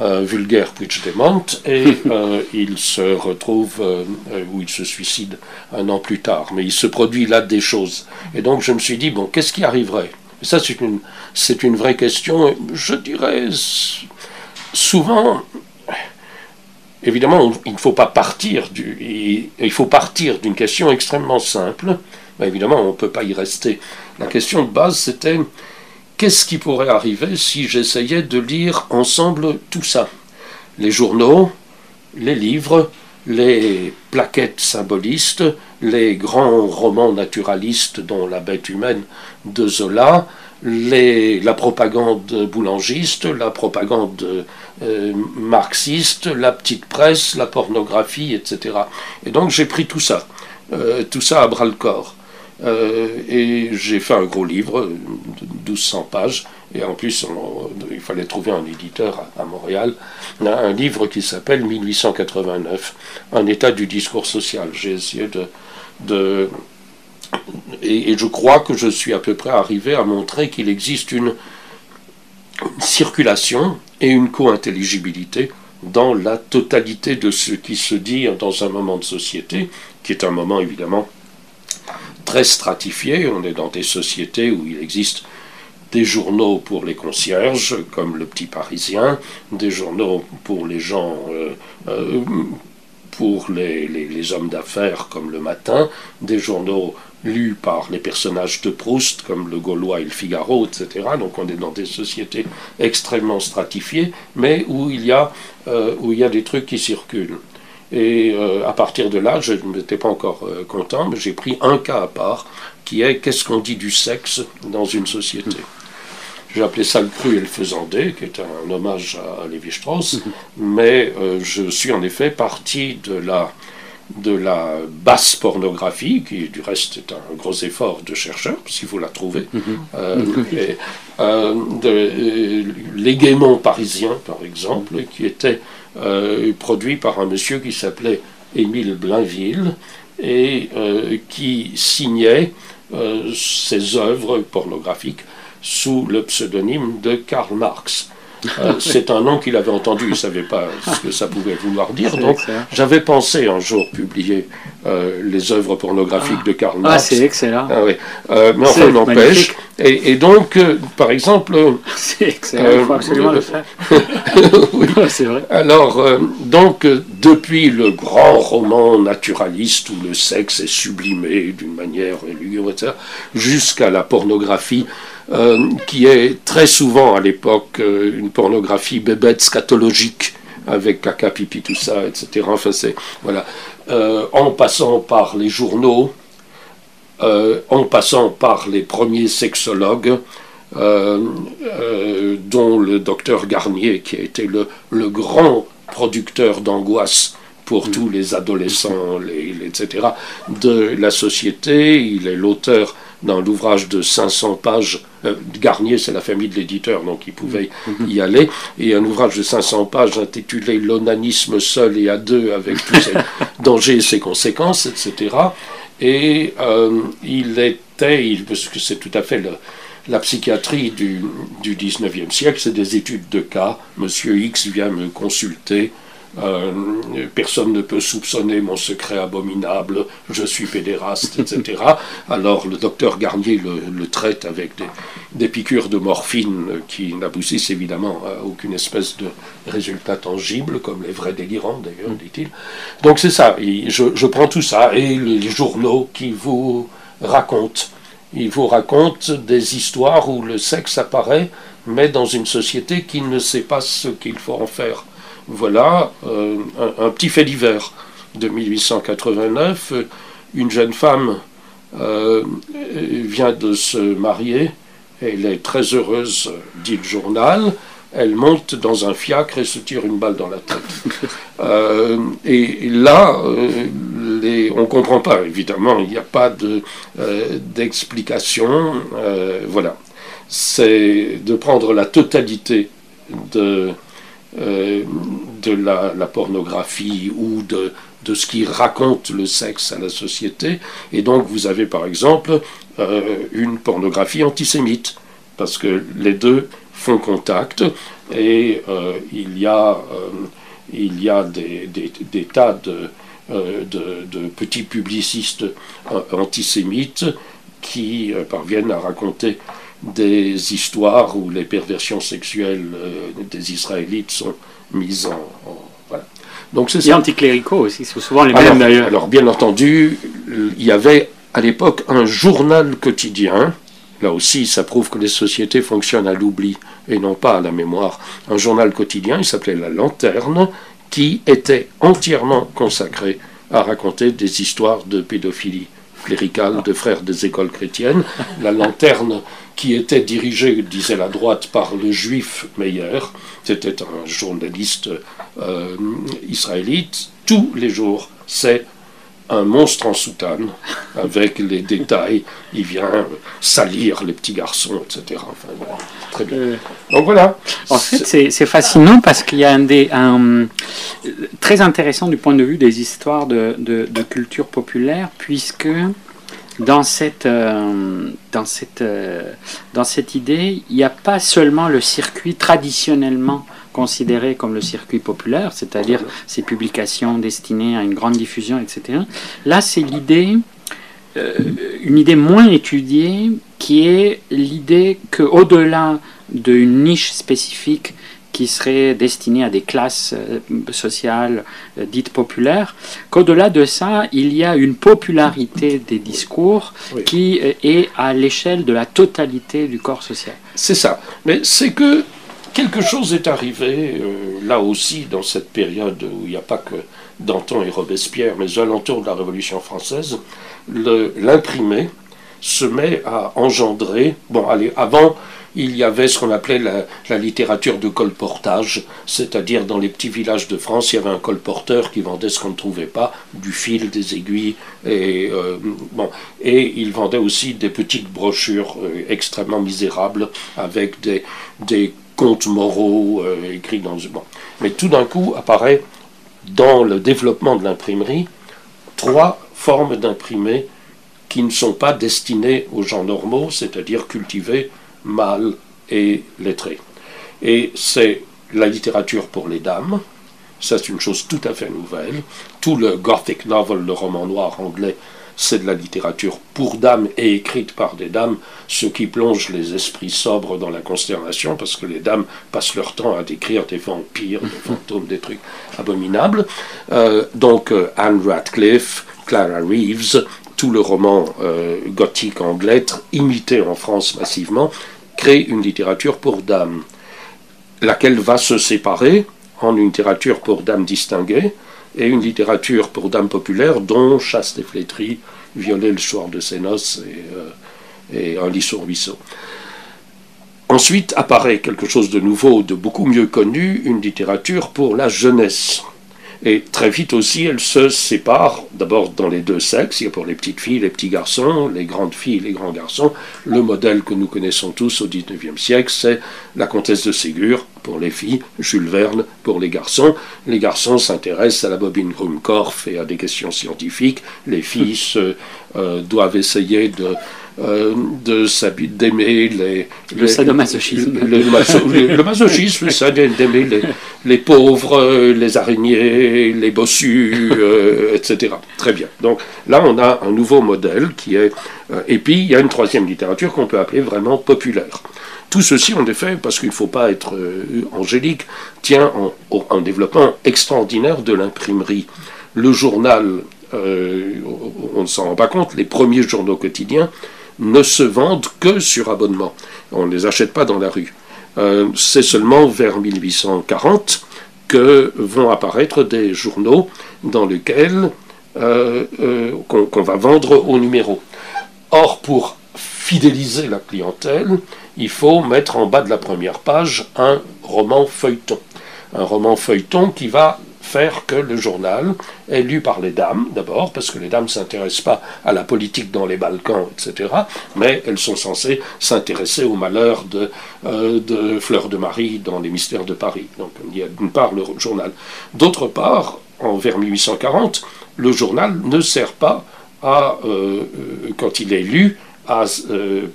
un, vulgaire Puigdemont et euh, il se retrouve, euh, ou il se suicide un an plus tard. Mais il se produit là des choses. Et donc je me suis dit, bon, qu'est-ce qui arriverait ça, c'est une, c'est une vraie question. Je dirais souvent, évidemment, il ne faut pas partir du, il faut partir d'une question extrêmement simple. évidemment, on ne peut pas y rester. La question de base, c'était qu'est-ce qui pourrait arriver si j'essayais de lire ensemble tout ça? Les journaux, les livres, les plaquettes symbolistes, les grands romans naturalistes dont La bête humaine de Zola, la propagande boulangiste, la propagande euh, marxiste, la petite presse, la pornographie, etc. Et donc j'ai pris tout ça, euh, tout ça à bras le corps. Et j'ai fait un gros livre, de 1200 pages, et en plus, il fallait trouver un éditeur à, Montréal, un livre qui s'appelle 1889, un état du discours social. J'ai essayé de... et, je crois que je suis à peu près arrivé à montrer qu'il existe une, circulation et une co-intelligibilité dans la totalité de ce qui se dit dans un moment de société, qui est un moment évidemment très stratifié. On est dans des sociétés où il existe des journaux pour les concierges, comme le Petit Parisien, des journaux pour les gens, euh, euh, pour les, hommes d'affaires, comme le Matin, des journaux lus par les personnages de Proust, comme le Gaulois et le Figaro, etc. Donc on est dans des sociétés extrêmement stratifiées, mais où il y a, euh, où il y a des trucs qui circulent. Et à partir de là, je n'étais pas encore content, mais j'ai pris un cas à part, qui est qu'est-ce qu'on dit du sexe dans une société. J'ai appelé ça le cru et le faisandé, qui est un hommage à Lévi-Strauss, mhm. mais euh, je suis en effet parti de la, de la basse pornographie, qui du reste est un gros effort de chercheur, s'il faut la trouver, mhm. euh, mhm. euh, de, l'égaiement parisien, par exemple, qui était produit par un monsieur qui s'appelait Émile Blainville, et qui signait ses œuvres pornographiques sous le pseudonyme de Karl Marx. Euh, c'est un nom qu'il avait entendu, il ne savait pas ce que ça pouvait vouloir dire. Donc j'avais pensé un jour publier euh, les œuvres pornographiques de Karl ah, Marx. Ah, c'est excellent. Ah, oui. Euh, mais enfin, n'empêche. Et, et, donc, par exemple. c'est excellent, il faut absolument le faire. oui, c'est vrai. Alors, donc, depuis le grand roman naturaliste où le sexe est sublimé d'une manière jusqu'à la pornographie euh, qui est très souvent à l'époque euh, une pornographie bébête scatologique avec caca, pipi, tout ça, etc. Enfin, c'est voilà. Euh, en passant par les journaux, en passant par les premiers sexologues, dont le docteur Garnier, qui a été le, le grand producteur d'angoisse pour mm. tous les adolescents, les, etc., de la société. Il est l'auteur dans l'ouvrage de 500 pages. Euh, Garnier, c'est la famille de l'éditeur, donc il pouvait mm. y aller. Et un ouvrage de 500 pages intitulé L'onanisme seul et à deux, avec tous ses dangers et ses conséquences, etc. Et euh, il était, il, parce que c'est tout à fait la psychiatrie du, du 19e siècle, c'est des études de cas. Monsieur X vient me consulter euh, personne ne peut soupçonner mon secret abominable, je suis pédéraste, etc. Alors le docteur Garnier le, traite avec des, piqûres de morphine qui n'aboutissent évidemment à aucune espèce de résultat tangible, comme les vrais délirants d'ailleurs, dit-il. Donc c'est ça, je, prends tout ça et les journaux qui vous racontent. Ils vous racontent des histoires où le sexe apparaît, mais dans une société qui ne sait pas ce qu'il faut en faire. Voilà euh, un, petit fait divers de 1889. Une jeune femme euh, vient de se marier, elle est très heureuse, dit le journal. Elle monte dans un fiacre et se tire une balle dans la tête. Euh, et là, les, on ne comprend pas, évidemment, il n'y a pas d'explication. voilà. C'est de prendre la totalité de, euh, de la, pornographie ou de, de, ce qui raconte le sexe à la société. Et donc vous avez par exemple euh, une pornographie antisémite, parce que les deux font contact et euh, il y a, il y a des, tas de, de, petits publicistes antisémites qui parviennent à raconter des histoires où les perversions sexuelles euh, des Israélites sont mises en. voilà. Donc c'est ça. Et anticléricaux aussi, c'est souvent les mêmes d'ailleurs. Alors bien entendu, il y avait à l'époque un journal quotidien. Là aussi, ça prouve que les sociétés fonctionnent à l'oubli et non pas à la mémoire. Un journal quotidien, il s'appelait La Lanterne, qui était entièrement consacré à raconter des histoires de pédophilie cléricale de frères des écoles chrétiennes. La Lanterne qui était dirigé, disait la droite, par le juif Meyer. C'était un journaliste euh, israélite. Tous les jours, c'est un monstre en soutane, avec les détails, il vient salir les petits garçons, etc. Enfin, très bien. Euh, Donc voilà. En fait, c'est fascinant parce qu'il y a un des. Un, très intéressant du point de vue des histoires de, de, culture populaire, puisque dans cette, euh, dans, cette, euh, dans cette idée, il n'y a pas seulement le circuit traditionnellement considéré comme le circuit populaire, c'est-à-dire ces publications destinées à une grande diffusion, etc. Là, c'est l'idée, euh, une idée moins étudiée, qui est l'idée qu'au-delà d'une niche spécifique qui serait destinée à des classes euh, sociales euh, dites populaires, qu'au-delà de ça, il y a une popularité des discours qui est à l'échelle de la totalité du corps social. C'est ça. Mais c'est que quelque chose est arrivé, euh, là aussi, dans cette période où il n'y a pas que Danton et Robespierre, mais aux alentours de la Révolution française, l'imprimé se met à engendrer. Bon, allez, avant, il y avait ce qu'on appelait la, littérature de colportage, c'est-à-dire dans les petits villages de France, il y avait un colporteur qui vendait ce qu'on ne trouvait pas, du fil, des aiguilles, et, euh, bon, et il vendait aussi des petites brochures euh, extrêmement misérables avec des, des contes moraux euh, écrits dans... Bon. Mais tout d'un coup apparaît dans le développement de l'imprimerie trois formes d'imprimés qui ne sont pas destinées aux gens normaux, c'est-à-dire cultivés, mâles et lettrés. Et c'est la littérature pour les dames, ça c'est une chose tout à fait nouvelle. Tout le gothic novel, le roman noir anglais, c'est de la littérature pour dames et écrite par des dames, ce qui plonge les esprits sobres dans la consternation, parce que les dames passent leur temps à décrire des vampires, des fantômes, des trucs abominables. Euh, donc euh, Anne Radcliffe, Clara Reeves, tout le roman euh, gothique anglais, imité en France massivement, crée une littérature pour dames, laquelle va se séparer en une littérature pour dames distinguées, et une littérature pour dames populaires, dont Chaste et flétrie, Violet le soir de ses noces et, euh, et Un lit sur ruisseau. Ensuite apparaît quelque chose de nouveau, de beaucoup mieux connu, une littérature pour la jeunesse. Et très vite aussi, elle se sépare, d'abord dans les deux sexes, il y a pour les petites filles, les petits garçons, les grandes filles, les grands garçons. Le modèle que nous connaissons tous au XIXe siècle, c'est la comtesse de Ségur pour les filles, Jules Verne pour les garçons. Les garçons s'intéressent à la bobine Grumkorff et à des questions scientifiques. Les filles euh, doivent essayer de euh, d'aimer les, le sadomasochisme. Le, le, masochisme, ça d'aimer les, les, pauvres, euh, les araignées, les bossus, euh, etc. Très bien. Donc là, on a un nouveau modèle qui est. et puis, il y a une troisième littérature qu'on peut appeler vraiment populaire. Tout ceci, en effet, parce qu'il ne faut pas être angélique, tient en, un développement extraordinaire de l'imprimerie. Le journal, on ne s'en rend pas compte, les premiers journaux quotidiens ne se vendent que sur abonnement. On ne les achète pas dans la rue. Euh, c'est seulement vers 1840 que vont apparaître des journaux dans lesquels euh, euh, qu'on va vendre au numéro. Or, pour fidéliser la clientèle, il faut mettre en bas de la première page un roman feuilleton. Un roman feuilleton qui va faire que le journal est lu par les dames, d'abord, parce que les dames ne s'intéressent pas à la politique dans les Balkans, etc., mais elles sont censées s'intéresser au malheur de, euh, de Fleur de Marie dans les mystères de Paris. Donc il y a d'une part le journal. D'autre part, en vers 1840, le journal ne sert pas à, euh, euh, quand il est lu, à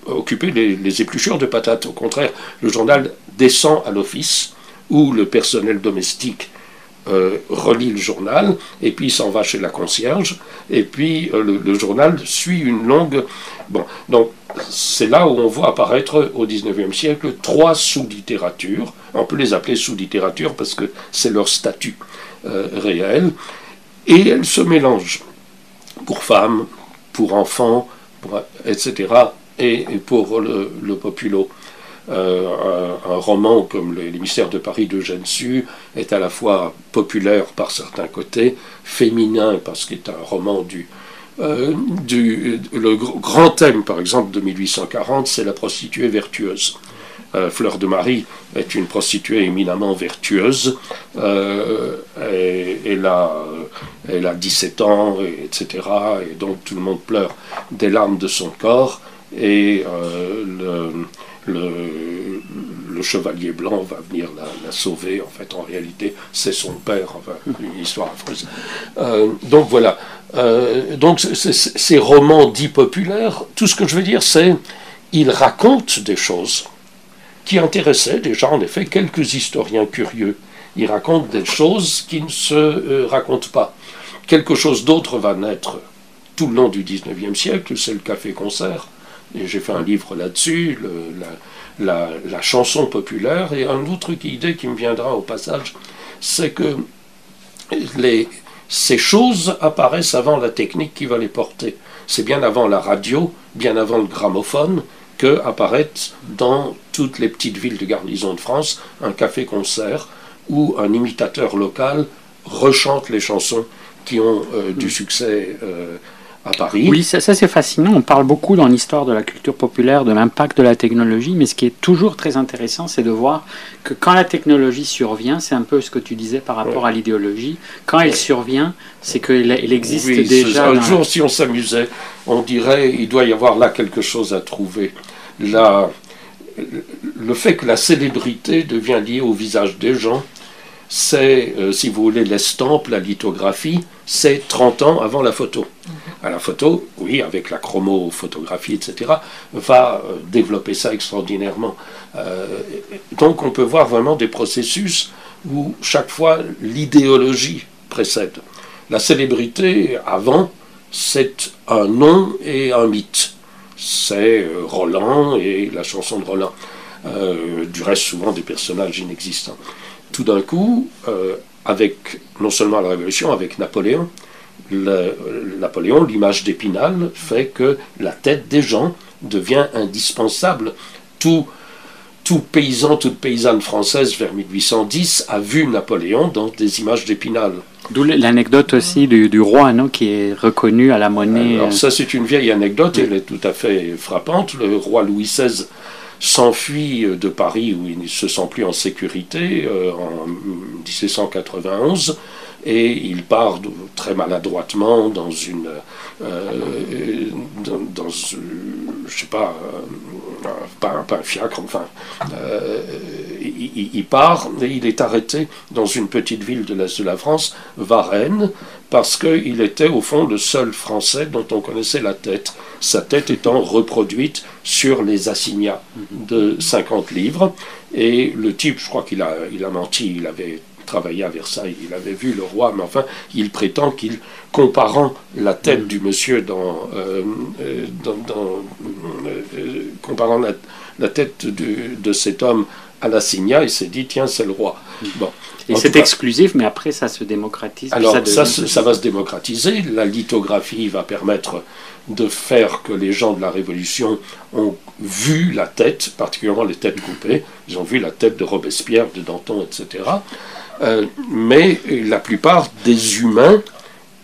occuper les, les épluchures de patates. Au contraire, le journal descend à l'office où le personnel domestique euh, relit le journal, et puis il s'en va chez la concierge, et puis euh, le, journal suit une longue... Bon, donc c'est là où on voit apparaître au XIXe siècle trois sous-littératures, on peut les appeler sous-littératures parce que c'est leur statut euh, réel, et elles se mélangent pour femmes, pour enfants, etc., et, pour le, le populo. Euh, un, roman comme Les, mystères de Paris de Su est à la fois populaire par certains côtés, féminin parce qu'il est un roman du, euh, le grand thème, par exemple, de 1840, c'est la prostituée vertueuse. Euh, Fleur de Marie est une prostituée éminemment vertueuse. elle a 17 ans, etc. Et donc tout le monde pleure des larmes de son corps. Et le, le, chevalier blanc va venir la, sauver. En fait, en réalité, c'est son père. Une histoire affreuse. donc voilà. donc ces romans dits populaires, tout ce que je veux dire, c'est ils racontent des choses qui intéressaient déjà, en effet, quelques historiens curieux. Ils racontent des choses qui ne se euh, racontent pas. Quelque chose d'autre va naître tout le long du XIXe siècle, c'est le café-concert. Et j'ai fait un livre là-dessus, la, la, chanson populaire. Et un autre idée qui me viendra au passage, c'est que les, ces choses apparaissent avant la technique qui va les porter. C'est bien avant la radio, bien avant le gramophone, que apparaît dans toutes les petites villes de garnison de France un café-concert où un imitateur local rechante les chansons qui ont euh, du mm. succès euh, à Paris. Oui, ça, c'est fascinant. On parle beaucoup dans l'histoire de la culture populaire de l'impact de la technologie, mais ce qui est toujours très intéressant, c'est de voir que quand la technologie survient, c'est un peu ce que tu disais par rapport à l'idéologie, quand elle survient, c'est qu'elle existe déjà. Un jour, si on s'amusait, on dirait il doit y avoir là quelque chose à trouver. Là, le fait que la célébrité devient liée au visage des gens, c'est, euh, si vous voulez, l'estampe, la lithographie, c'est 30 ans avant la photo. À la photo, oui, avec la chromophotographie, etc., va euh, développer ça extraordinairement. Euh, donc on peut voir vraiment des processus où chaque fois l'idéologie précède. La célébrité, avant, c'est un nom et un mythe. C'est Roland et la chanson de Roland. du reste, souvent des personnages inexistants tout d'un coup, euh, avec non seulement la Révolution, avec Napoléon, Napoléon, l'image d'Épinal fait que la tête des gens devient indispensable. Tout, tout paysan, toute paysanne française vers 1810 a vu Napoléon dans des images d'Épinal. D'où l'anecdote aussi du, roi non, qui est reconnu à la monnaie. Alors ça c'est une vieille anecdote, elle est tout à fait frappante. Le roi Louis XVI s'enfuit de Paris où il ne se sent plus en sécurité euh, en 1791 et il part très maladroitement dans une euh, dans, je sais pas euh, pas, un fiacre enfin il, part et il est arrêté dans une petite ville de l'est de la France Varennes parce qu'il était au fond le seul Français dont on connaissait la tête, sa tête étant reproduite sur les assignats de 50 livres. Et le type, je crois qu'il a, il a menti, il avait travaillé à Versailles, il avait vu le roi, mais enfin, il prétend qu'il, comparant la tête du monsieur dans... Euh, euh, euh, comparant la, tête de, cet homme à l'assignat, il s'est dit, tiens, c'est le roi. Bon. Et c'est exclusif, mais après ça se démocratise. Alors ça, ça, va se démocratiser. La lithographie va permettre de faire que les gens de la Révolution ont vu la tête, particulièrement les têtes coupées. Ils ont vu la tête de Robespierre, de Danton, etc. Euh, mais la plupart des humains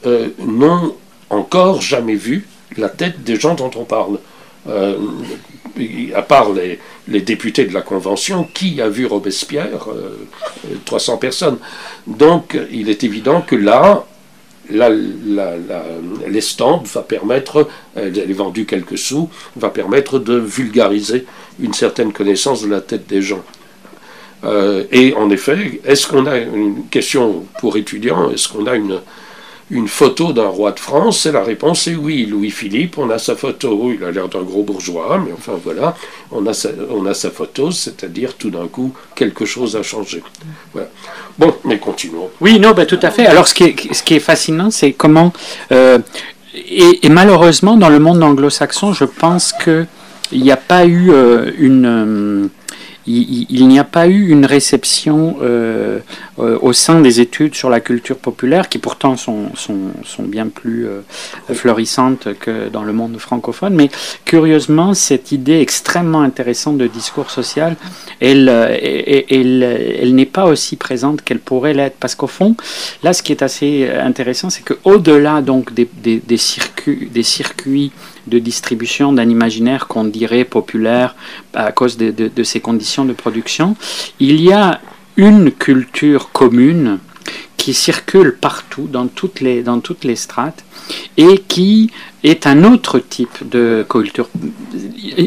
euh, n'ont encore jamais vu la tête des gens dont on parle. Euh, à part les, les, députés de la Convention, qui a vu Robespierre 300 personnes. Donc il est évident que là, l'estampe va permettre, elle est vendue quelques sous, va permettre de vulgariser une certaine connaissance de la tête des gens. Euh, et en effet, est-ce qu'on a une question pour étudiants, est-ce qu'on a une, photo d'un roi de France? Et la réponse est oui. Louis-Philippe, on a sa photo. Il a l'air d'un gros bourgeois, mais enfin voilà, on a sa, on a sa photo, c'est-à-dire tout d'un coup, quelque chose a changé. Bon, mais continuons. Oui, non, ben, tout à fait. Alors, ce qui est, ce qui est fascinant, c'est comment. Euh, et, malheureusement, dans le monde anglo-saxon, je pense qu'il n'y a pas eu euh, une il, n'y a pas eu une réception euh, euh, au sein des études sur la culture populaire, qui pourtant sont, sont, bien plus euh, florissantes que dans le monde francophone. Mais curieusement, cette idée extrêmement intéressante de discours social, elle, elle, elle, n'est pas aussi présente qu'elle pourrait l'être. Parce qu'au fond, là, ce qui est assez intéressant, c'est qu'au-delà donc des, des, circuits, des circuits de distribution d'un imaginaire qu'on dirait populaire à cause de, ces conditions de production. Il y a une culture commune qui circule partout, dans toutes les, dans toutes les strates, et qui est un autre type de culture,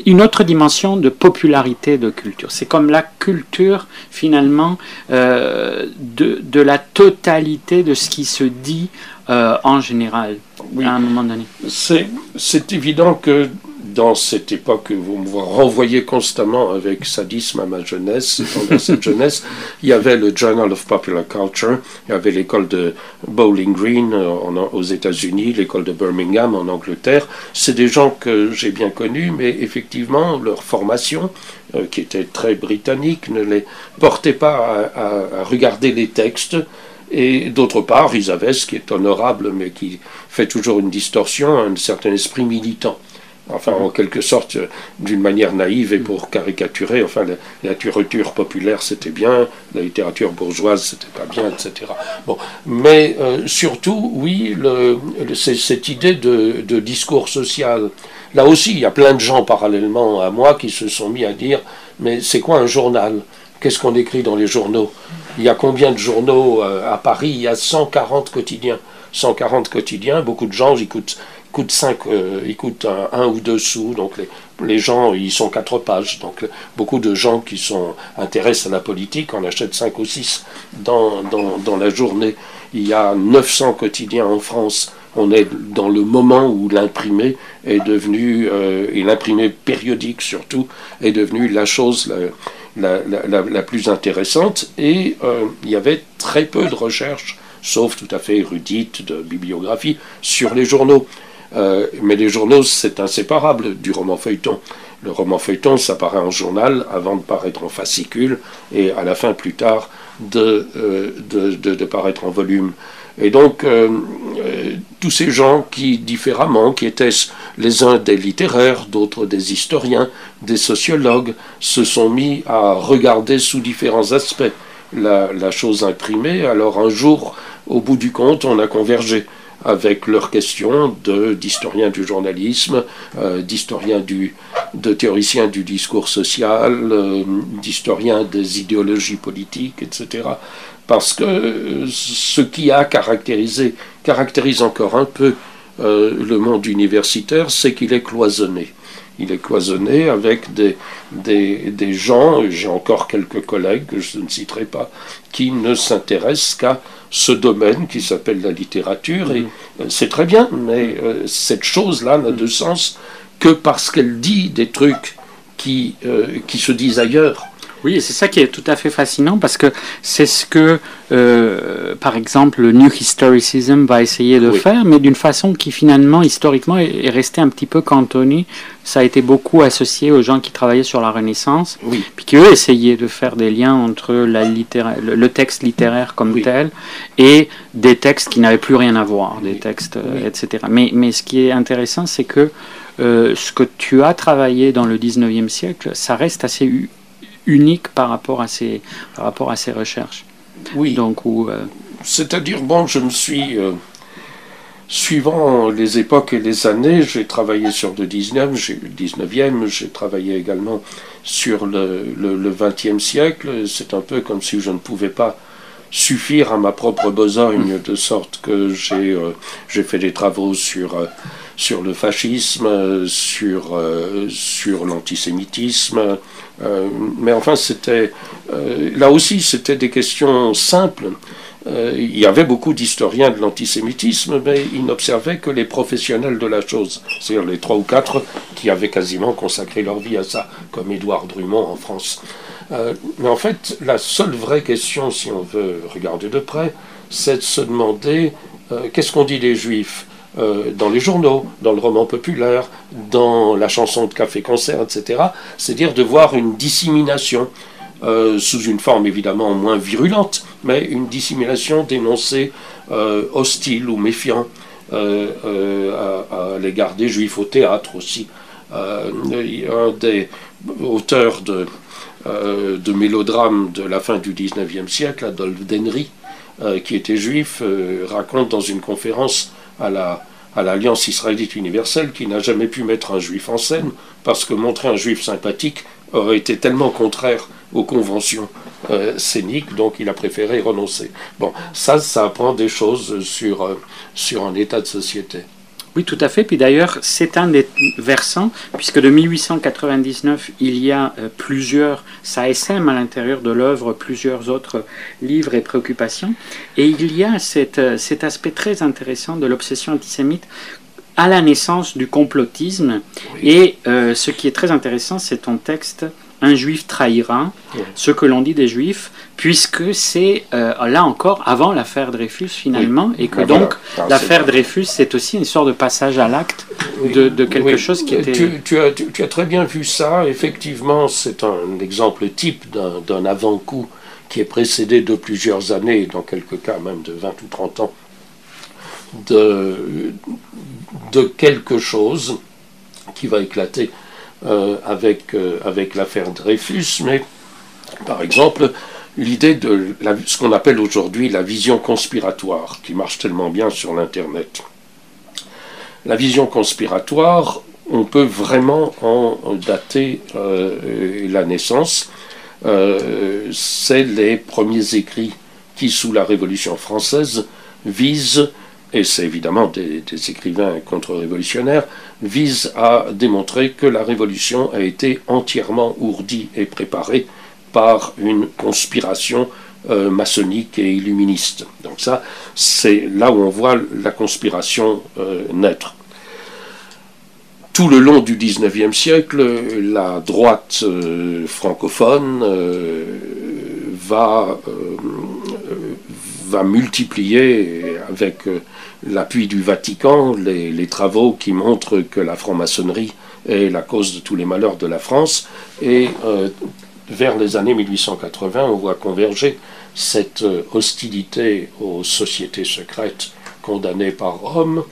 une autre dimension de popularité de culture. C'est comme la culture, finalement, euh, de, de, la totalité de ce qui se dit euh, en général, à un moment donné. C'est évident que dans cette époque, vous me renvoyez constamment avec sadisme à ma jeunesse, dans cette jeunesse, il y avait le Journal of Popular Culture, il y avait l'école de Bowling Green euh, aux États-Unis, l'école de Birmingham en Angleterre. C'est des gens que j'ai bien connus, mais effectivement, leur formation, euh, qui était très britannique, ne les portait pas à, à regarder les textes. Et d'autre part, ce qui est honorable, mais qui fait toujours une distorsion, un certain esprit militant enfin en quelque sorte d'une manière naïve et pour caricaturer, enfin la, littérature populaire c'était bien, la littérature bourgeoise c'était pas bien, etc. Bon, mais euh, surtout, oui, cette idée de, discours social. Là aussi, il y a plein de gens parallèlement à moi qui se sont mis à dire, mais c'est quoi un journal? Qu'est-ce qu'on écrit dans les journaux Il y a combien de journaux euh, à Paris Il y a 140 quotidiens. 140 quotidiens, beaucoup de gens écoutent coûte 5, euh, il coûte un, ou deux sous, donc les, les, gens, ils sont quatre pages. Donc beaucoup de gens qui sont intéressés à la politique en achètent 5 ou 6 dans, dans, dans, la journée. Il y a 900 quotidiens en France. On est dans le moment où l'imprimé est devenu, euh, et l'imprimé périodique surtout, est devenu la chose la, plus intéressante. Et euh, il y avait très peu de recherches sauf tout à fait érudite de bibliographie, sur les journaux. Euh, mais les journaux, c'est inséparable du roman feuilleton. Le roman feuilleton, ça paraît en journal avant de paraître en fascicule et à la fin, plus tard, de, euh, de, paraître en volume. Et donc, euh, tous ces gens qui, différemment, qui étaient les uns des littéraires, d'autres des historiens, des sociologues, se sont mis à regarder sous différents aspects la, chose imprimée. Alors un jour, au bout du compte, on a convergé avec leurs questions d'historiens du journalisme, euh, d'historiens de théoriciens du discours social, euh, d'historiens des idéologies politiques, etc. Parce que ce qui a caractérisé, caractérise encore un peu euh, le monde universitaire, c'est qu'il est cloisonné. Il est cloisonné avec des, des, des gens, j'ai encore quelques collègues que je ne citerai pas, qui ne s'intéressent qu'à ce domaine qui s'appelle la littérature, et euh, c'est très bien, mais euh, cette chose-là n'a de sens que parce qu'elle dit des trucs qui, euh, qui se disent ailleurs. Oui, et c'est ça qui est tout à fait fascinant parce que c'est ce que, euh, par exemple, le New Historicism va essayer de faire, mais d'une façon qui finalement, historiquement, est, restée un petit peu cantonnée. Ça a été beaucoup associé aux gens qui travaillaient sur la Renaissance, oui. puis qui eux essayaient de faire des liens entre la le, texte littéraire comme tel et des textes qui n'avaient plus rien à voir, des textes, euh, etc. Mais, mais ce qui est intéressant, c'est que euh, ce que tu as travaillé dans le 19e siècle, ça reste assez unique par rapport à ces, par rapport à ces recherches. Oui. Donc, où, euh, C'est-à-dire, bon, je me suis. Euh, suivant les époques et les années, j'ai travaillé sur le 19e, j'ai, 19e, j'ai travaillé également sur le, le, le 20e siècle. C'est un peu comme si je ne pouvais pas suffire à ma propre besogne, de sorte que j'ai, euh, j'ai fait des travaux sur sur le fascisme, sur, euh, sur l'antisémitisme. Euh, mais enfin, c'était euh, là aussi, c'était des questions simples. il y avait beaucoup d'historiens de l'antisémitisme, mais ils n'observaient que les professionnels de la chose, c'est-à-dire les trois ou quatre qui avaient quasiment consacré leur vie à ça, comme Édouard Drummond en France. mais en fait, la seule vraie question, si on veut regarder de près, c'est de se demander qu'est-ce qu'on dit des juifs? Euh, dans les journaux, dans le roman populaire, dans la chanson de café-concert, etc. C'est-à-dire de voir une dissémination, euh, sous une forme évidemment moins virulente, mais une dissémination d'énoncés euh, hostiles ou méfiants à, à l'égard des juifs au théâtre aussi. un des auteurs de, de mélodrames de la fin du 19e siècle, Adolphe Denry, qui était juif, raconte dans une conférence à la à l'Alliance israélite universelle qui n'a jamais pu mettre un juif en scène parce que montrer un juif sympathique aurait été tellement contraire aux conventions euh, scéniques, donc il a préféré renoncer. Bon, ça, ça apprend des choses sur, euh, sur un état de société. Oui, tout à fait. Puis d'ailleurs, c'est un des versants, puisque de 1899, il y a euh, plusieurs, ça essaime à l'intérieur de l'œuvre plusieurs autres livres et préoccupations. Et il y a cet, euh, cet aspect très intéressant de l'obsession antisémite à la naissance du complotisme. Et euh, ce qui est très intéressant, c'est ton texte un juif trahira ce que l'on dit des juifs, puisque c'est euh, là encore avant l'affaire Dreyfus finalement, et que Ah, donc voilà. l'affaire Dreyfus c'est aussi une sorte de passage à l'acte de, de quelque Oui. chose qui était... Tu, tu as, tu- tu as très bien vu ça. Effectivement, c'est un exemple type d'un d'un avant-coup qui est précédé de plusieurs années, dans quelques cas même de 20 ou 30 ans, de, de quelque chose qui va éclater euh, avec, euh, avec l'affaire Dreyfus. Mais, par exemple, l'idée de ce qu'on appelle aujourd'hui la vision conspiratoire, qui marche tellement bien sur l'Internet. La vision conspiratoire, on peut vraiment en dater euh, la naissance. C'est les premiers écrits qui, sous la Révolution française, visent, et c'est évidemment des, écrivains contre-révolutionnaires, visent à démontrer que la Révolution a été entièrement ourdie et préparée par une conspiration euh, maçonnique et illuministe. Donc ça, c'est là où on voit la conspiration euh, naître. Tout le long du XIXe siècle, la droite euh, francophone va, va multiplier avec l'appui du Vatican les, travaux qui montrent que la franc-maçonnerie est la cause de tous les malheurs de la France. Et euh, vers les années 1880, on voit converger cette euh, hostilité aux sociétés secrètes condamnées par Rome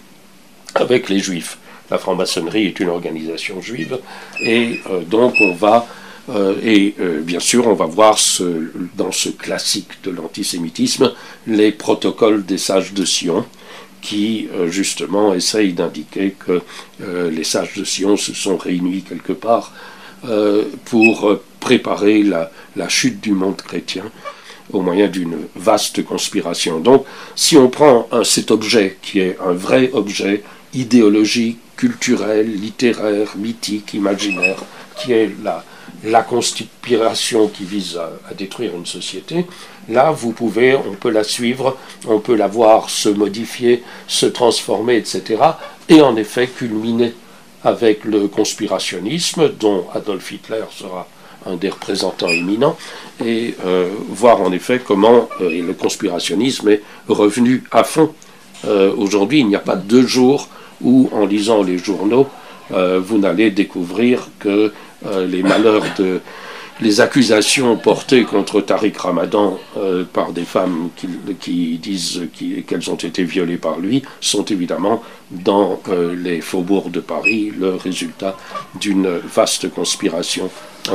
avec les juifs. La franc-maçonnerie est une organisation juive et euh, donc on va euh, et euh, bien sûr on va voir dans ce classique de l'antisémitisme les protocoles des sages de Sion qui euh, justement essayent d'indiquer que les sages de Sion se sont réunis quelque part pour préparer la, chute du monde chrétien au moyen d'une vaste conspiration. Donc, si on prend cet objet qui est un vrai objet idéologique, culturel, littéraire, mythique, imaginaire, qui est la, la conspiration qui vise à, détruire une société, là, vous pouvez, on peut la suivre, on peut la voir se modifier, se transformer, etc. Et en effet, culminer avec le conspirationnisme, dont Adolf Hitler sera un des représentants éminents, et euh, voir en effet comment euh, le conspirationnisme est revenu à fond. Euh, Aujourd'hui, il n'y a pas deux jours où, en lisant les journaux, vous n'allez découvrir que euh, les malheurs de les accusations portées contre Tariq Ramadan euh, par des femmes qui, disent qu'elles ont été violées par lui sont évidemment dans euh, les faubourgs de Paris le résultat d'une vaste conspiration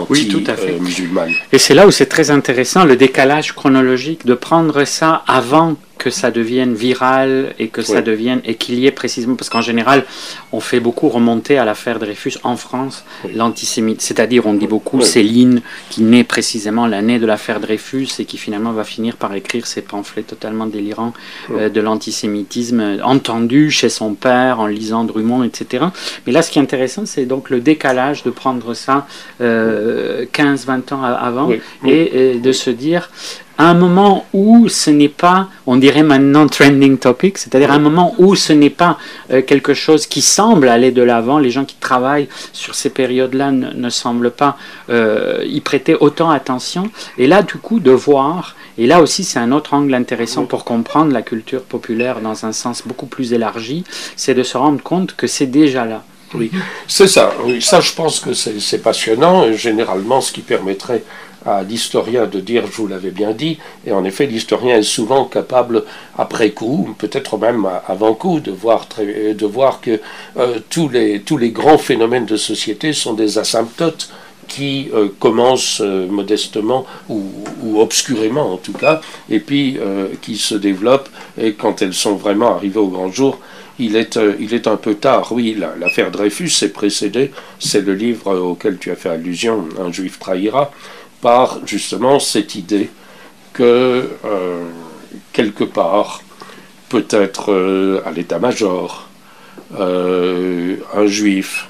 Oui, tout à fait. anti-musulmane. Et c'est là où c'est très intéressant, le décalage chronologique, de prendre ça avant que ça devienne viral et que ça devienne et qu'il y ait précisément parce qu'en général on fait beaucoup remonter à l'affaire Dreyfus en France Oui. l'antisémite c'est-à-dire on dit beaucoup Oui. Céline qui naît précisément l'année de l'affaire Dreyfus et qui finalement va finir par écrire ces pamphlets totalement délirants euh, de l'antisémitisme euh, entendu chez son père en lisant Drummond etc mais là ce qui est intéressant c'est donc le décalage de prendre ça euh, 15-20 ans avant Oui, oui. et, et de se dire à un moment où ce n'est pas, on dirait maintenant trending topic, c'est-à-dire un moment où ce n'est pas euh, quelque chose qui semble aller de l'avant, les gens qui travaillent sur ces périodes-là ne, ne semblent pas euh, y prêter autant attention, et là du coup de voir, et là aussi c'est un autre angle intéressant pour comprendre la culture populaire dans un sens beaucoup plus élargi, c'est de se rendre compte que c'est déjà là. Oui, c'est ça. Ça, je pense que c'est passionnant. Et généralement, ce qui permettrait à l'historien de dire, je vous l'avais bien dit, et en effet, l'historien est souvent capable, après coup, peut-être même avant coup, de voir, de voir que euh, tous, les, grands phénomènes de société sont des asymptotes qui euh, commencent euh, modestement ou, ou obscurément en tout cas, et puis qui se développent, et quand elles sont vraiment arrivées au grand jour, il est, euh, il est un peu tard. Oui, l'affaire Dreyfus s'est précédée, c'est le livre auquel tu as fait allusion, Un juif trahira, par justement cette idée que euh, quelque part, peut-être euh, à l'état-major, un juif,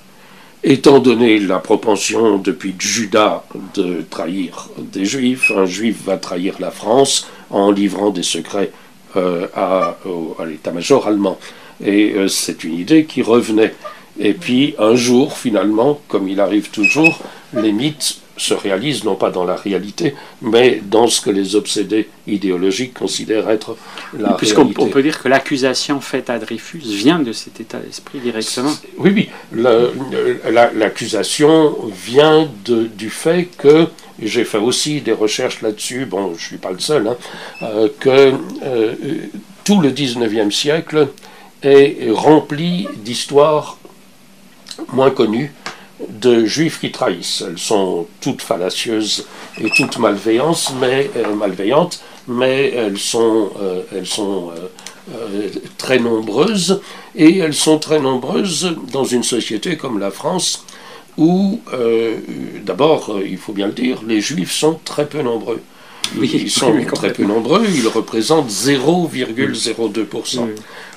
étant donné la propension depuis Judas de trahir des juifs, un juif va trahir la France en livrant des secrets à l'état-major allemand. Et euh, c'est une idée qui revenait. Et puis un jour, finalement, comme il arrive toujours, les mythes se réalisent non pas dans la réalité, mais dans ce que les obsédés idéologiques considèrent être la Puisqu'on, réalité. Puisqu'on peut dire que l'accusation faite à Dreyfus vient de cet état d'esprit directement. Oui, oui. l'accusation vient de, du fait que, j'ai fait aussi des recherches là-dessus, bon, je ne suis pas le seul, hein, euh, que euh, tout le 19e siècle est rempli d'histoires moins connues de juifs qui trahissent. Elles sont toutes fallacieuses et toutes malveillantes, mais, euh, malveillantes, mais elles sont, euh, elles sont euh, très nombreuses, et elles sont très nombreuses dans une société comme la France, où, d'abord, il faut bien le dire, les juifs sont très peu nombreux. Ils sont très peu nombreux, ils représentent 0,02%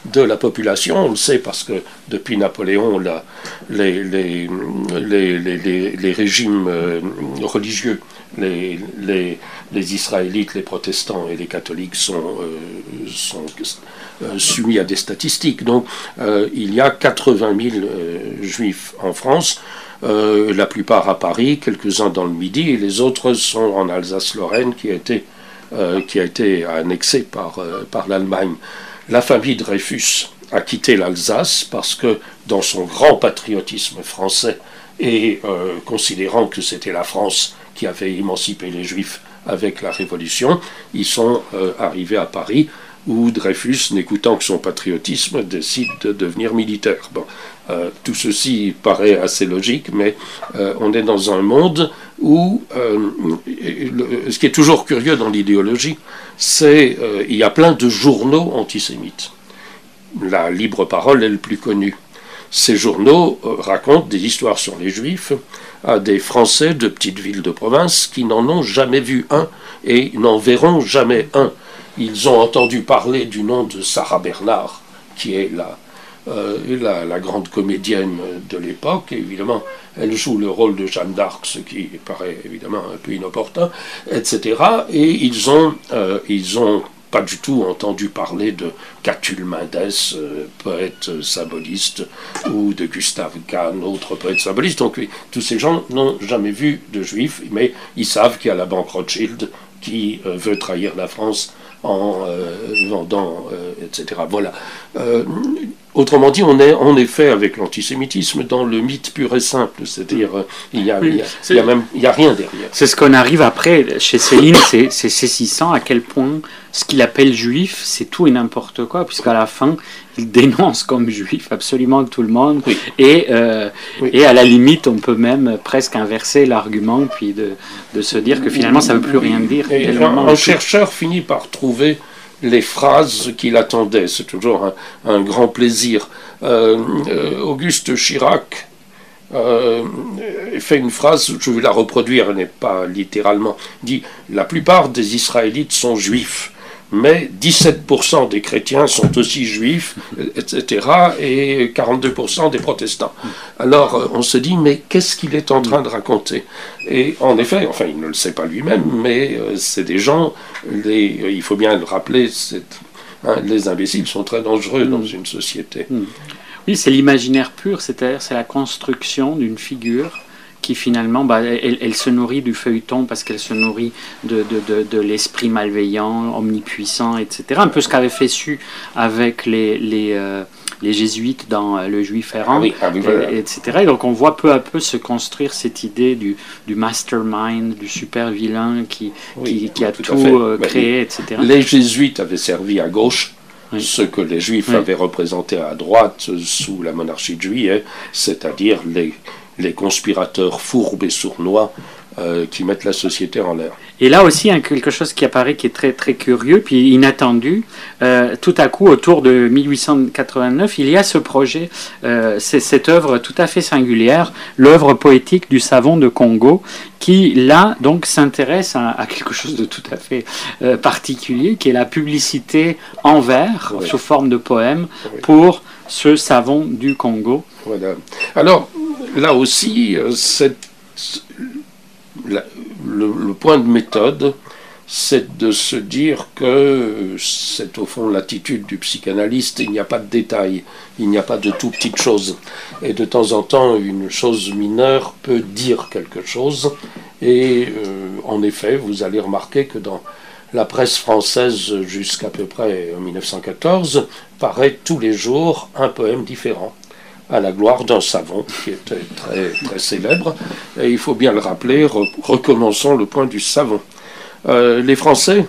de la population. On le sait parce que depuis Napoléon, les, les, les, régimes euh, religieux, les, Israélites, les protestants et les catholiques sont, euh, sont euh, soumis à des statistiques. Donc il y a 80 000 juifs en France. La plupart à Paris, quelques-uns dans le Midi, et les autres sont en Alsace-Lorraine qui a été, qui a été annexée par, par l'Allemagne. La famille Dreyfus a quitté l'Alsace parce que dans son grand patriotisme français et euh, considérant que c'était la France qui avait émancipé les Juifs avec la Révolution, ils sont euh, arrivés à Paris où Dreyfus, n'écoutant que son patriotisme, décide de devenir militaire. Euh, tout ceci paraît assez logique, mais on est dans un monde où ce qui est toujours curieux dans l'idéologie, c'est euh, il y a plein de journaux antisémites. La libre parole est le plus connu. Ces journaux euh, racontent des histoires sur les juifs à des Français de petites villes de province qui n'en ont jamais vu un et n'en verront jamais un. Ils ont entendu parler du nom de Sarah Bernard, qui est la, euh, la, grande comédienne de l'époque. Évidemment, elle joue le rôle de Jeanne d'Arc, ce qui paraît évidemment un peu inopportun, etc. Et ils ont, euh, ils ont pas du tout entendu parler de Catulle Mendes, euh, poète symboliste, ou de Gustave Kahn, autre poète symboliste. Donc tous ces gens n'ont jamais vu de juifs, mais ils savent qu'il y a la banque Rothschild qui veut trahir la France en vendant, etc. Voilà. Autrement dit, on est en effet avec l'antisémitisme dans le mythe pur et simple, c'est-à-dire euh, il n'y a, a, même il a rien derrière. C'est ce qu'on arrive après chez Céline, c'est saisissant à quel point ce qu'il appelle juif, c'est tout et n'importe quoi, puisqu'à la fin, il dénonce comme juif absolument tout le monde, et, euh, et à la limite, on peut même presque inverser l'argument, puis de, de, se dire que finalement, ça ne veut plus rien dire. Et un chercheur finit par trouver les phrases qu'il attendait. C'est toujours un, grand plaisir. Euh, euh, Auguste Chirac euh, fait une phrase, je vais la reproduire, elle n'est pas littéralement, dit La plupart des Israélites sont juifs mais 17% des chrétiens sont aussi juifs, etc., et 42% des protestants. Alors euh, on se dit, mais qu'est-ce qu'il est en train de raconter? Et en effet, enfin il ne le sait pas lui-même, mais euh, c'est des gens, les, il faut bien le rappeler, hein, les imbéciles sont très dangereux dans une société. Hmm. Oui, c'est l'imaginaire pur, c'est-à-dire c'est la construction d'une figure qui finalement, bah, elle, se nourrit du feuilleton parce qu'elle se nourrit de, de, de, l'esprit malveillant, omnipuissant, etc. Un peu ce qu'avait fait Su avec les, les, euh, les jésuites dans euh, Le Juif errant, ah ah etc. Et donc on voit peu à peu se construire cette idée du, du mastermind, du super vilain qui, qui, a tout, euh, créé, etc. Les jésuites avaient servi à gauche. ce que les juifs avaient représenté à droite sous la monarchie de juillet, c'est-à-dire les, les conspirateurs fourbes et sournois euh, qui mettent la société en l'air. Et là aussi, hein, quelque chose qui apparaît qui est très très curieux puis inattendu. Euh, tout à coup, autour de 1889, il y a ce projet, euh, c'est cette œuvre tout à fait singulière, l'œuvre poétique du savon de Congo, qui là donc s'intéresse à, quelque chose de tout à fait particulier, qui est la publicité en vers sous forme de poème pour ce savon du Congo. Voilà. Alors là aussi, cette le, point de méthode, c'est de se dire que c'est au fond l'attitude du psychanalyste, il n'y a pas de détails, il n'y a pas de tout petites choses. Et de temps en temps, une chose mineure peut dire quelque chose. Et euh, en effet, vous allez remarquer que dans la presse française jusqu'à peu près 1914, paraît tous les jours un poème différent à la gloire d'un savon qui était très, célèbre. Et il faut bien le rappeler, recommençons le point du savon. Euh, les Français,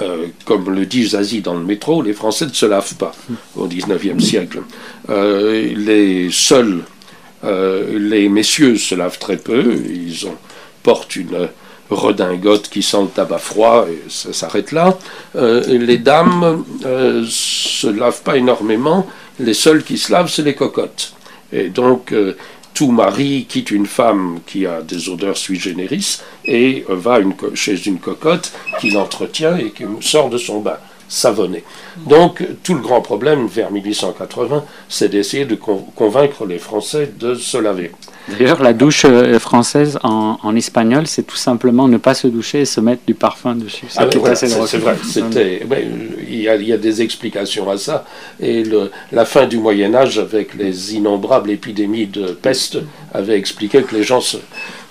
euh, comme le dit Zazie dans le métro, les Français ne se lavent pas au XIXe siècle. Euh, les seuls, les messieurs se lavent très peu, ils portent une redingote qui sent le tabac froid, et ça s'arrête là. les dames se lavent pas énormément, les seuls qui se lavent, c'est les cocottes. Et donc, euh, tout mari quitte une femme qui a des odeurs sui generis et va chez une cocotte qui l'entretient et qui sort de son bain savonné. Donc, tout le grand problème vers 1880, c'est d'essayer de convaincre les Français de se laver. D'ailleurs, la douche euh, française en, espagnol, c'est tout simplement ne pas se doucher et se mettre du parfum dessus. Ah c'est vrai. il, y a, des explications à ça. Et la fin du Moyen Âge, avec les innombrables épidémies de peste, avait expliqué que les gens se,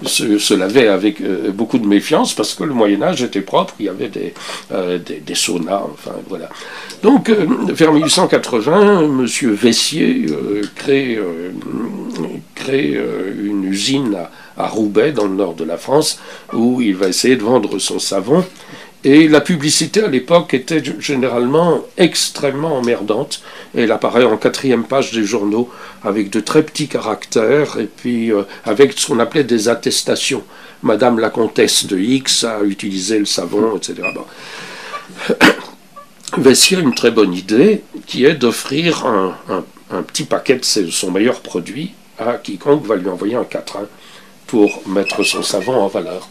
se, lavaient avec euh, beaucoup de méfiance parce que le Moyen Âge était propre. Il y avait des, euh, des, saunas. Enfin, voilà. Donc, vers 1880, M. Vessier crée, crée une usine à, Roubaix, dans le nord de la France, où il va essayer de vendre son savon. Et la publicité à l'époque était généralement extrêmement emmerdante. Elle apparaît en quatrième page des journaux avec de très petits caractères et puis euh, avec ce qu'on appelait des attestations. Madame la comtesse de X a utilisé le savon, etc. Bon. A une très bonne idée qui est d'offrir un, un, petit paquet de son meilleur produit à quiconque va lui envoyer un quatrain pour mettre son savon en valeur.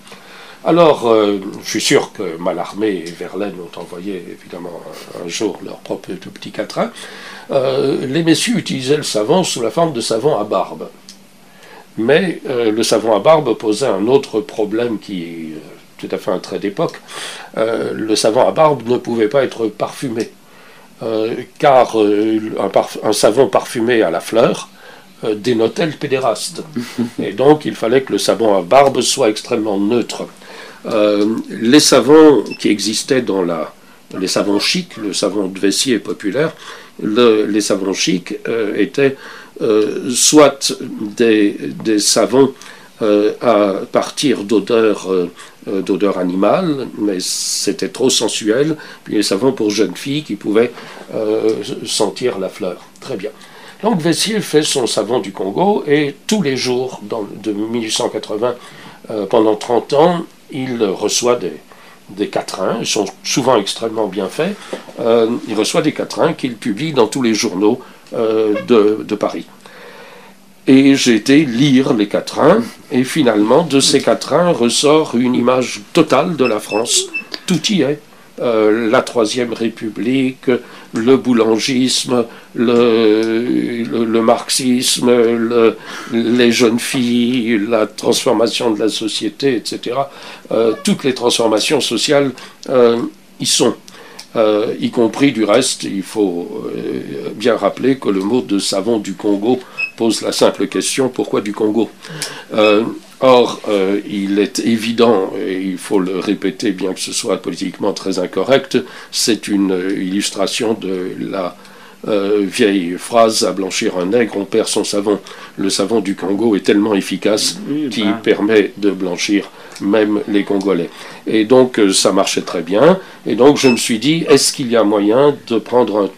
Alors, euh, je suis sûr que Mallarmé et Verlaine ont envoyé évidemment un, jour leur propre tout petit quatrain. Euh, les messieurs utilisaient le savon sous la forme de savon à barbe. Mais euh, le savon à barbe posait un autre problème qui est tout à fait un trait d'époque. le savon à barbe ne pouvait pas être parfumé, car un, savon parfumé à la fleur dénotait le pédéraste. Et donc il fallait que le savon à barbe soit extrêmement neutre. Euh, les savons qui existaient dans la, les savons chics, le savon de Vessier populaire, les savons chics euh, étaient soit des, des savons à partir d'odeurs d'odeur animale, mais c'était trop sensuel, puis les savons pour jeunes filles qui pouvaient sentir la fleur. Très bien. Donc Vessier fait son savon du Congo et tous les jours, de 1880 euh, pendant 30 ans, il reçoit des, des quatrains, ils sont souvent extrêmement bien faits, euh, il reçoit des quatrains qu'il publie dans tous les journaux euh, de, de, Paris. Et j'ai été lire les quatrains, et finalement, de ces quatrains ressort une image totale de la France. Tout y est. Euh, la Troisième République, le boulangisme, le, marxisme, les jeunes filles, la transformation de la société, etc. Euh, toutes les transformations sociales euh, y sont. y compris du reste, il faut bien rappeler que le mot de savon du Congo pose la simple question pourquoi du Congo? Or, euh, il est évident, et il faut le répéter bien que ce soit politiquement très incorrect, c'est une illustration de la euh, vieille phrase à blanchir un nègre, on perd son savon. Le savon du Congo est tellement efficace qu'il ben. permet de blanchir même les Congolais. Et donc euh, ça marchait très bien. Et donc je me suis dit, est-ce qu'il y a moyen de prendre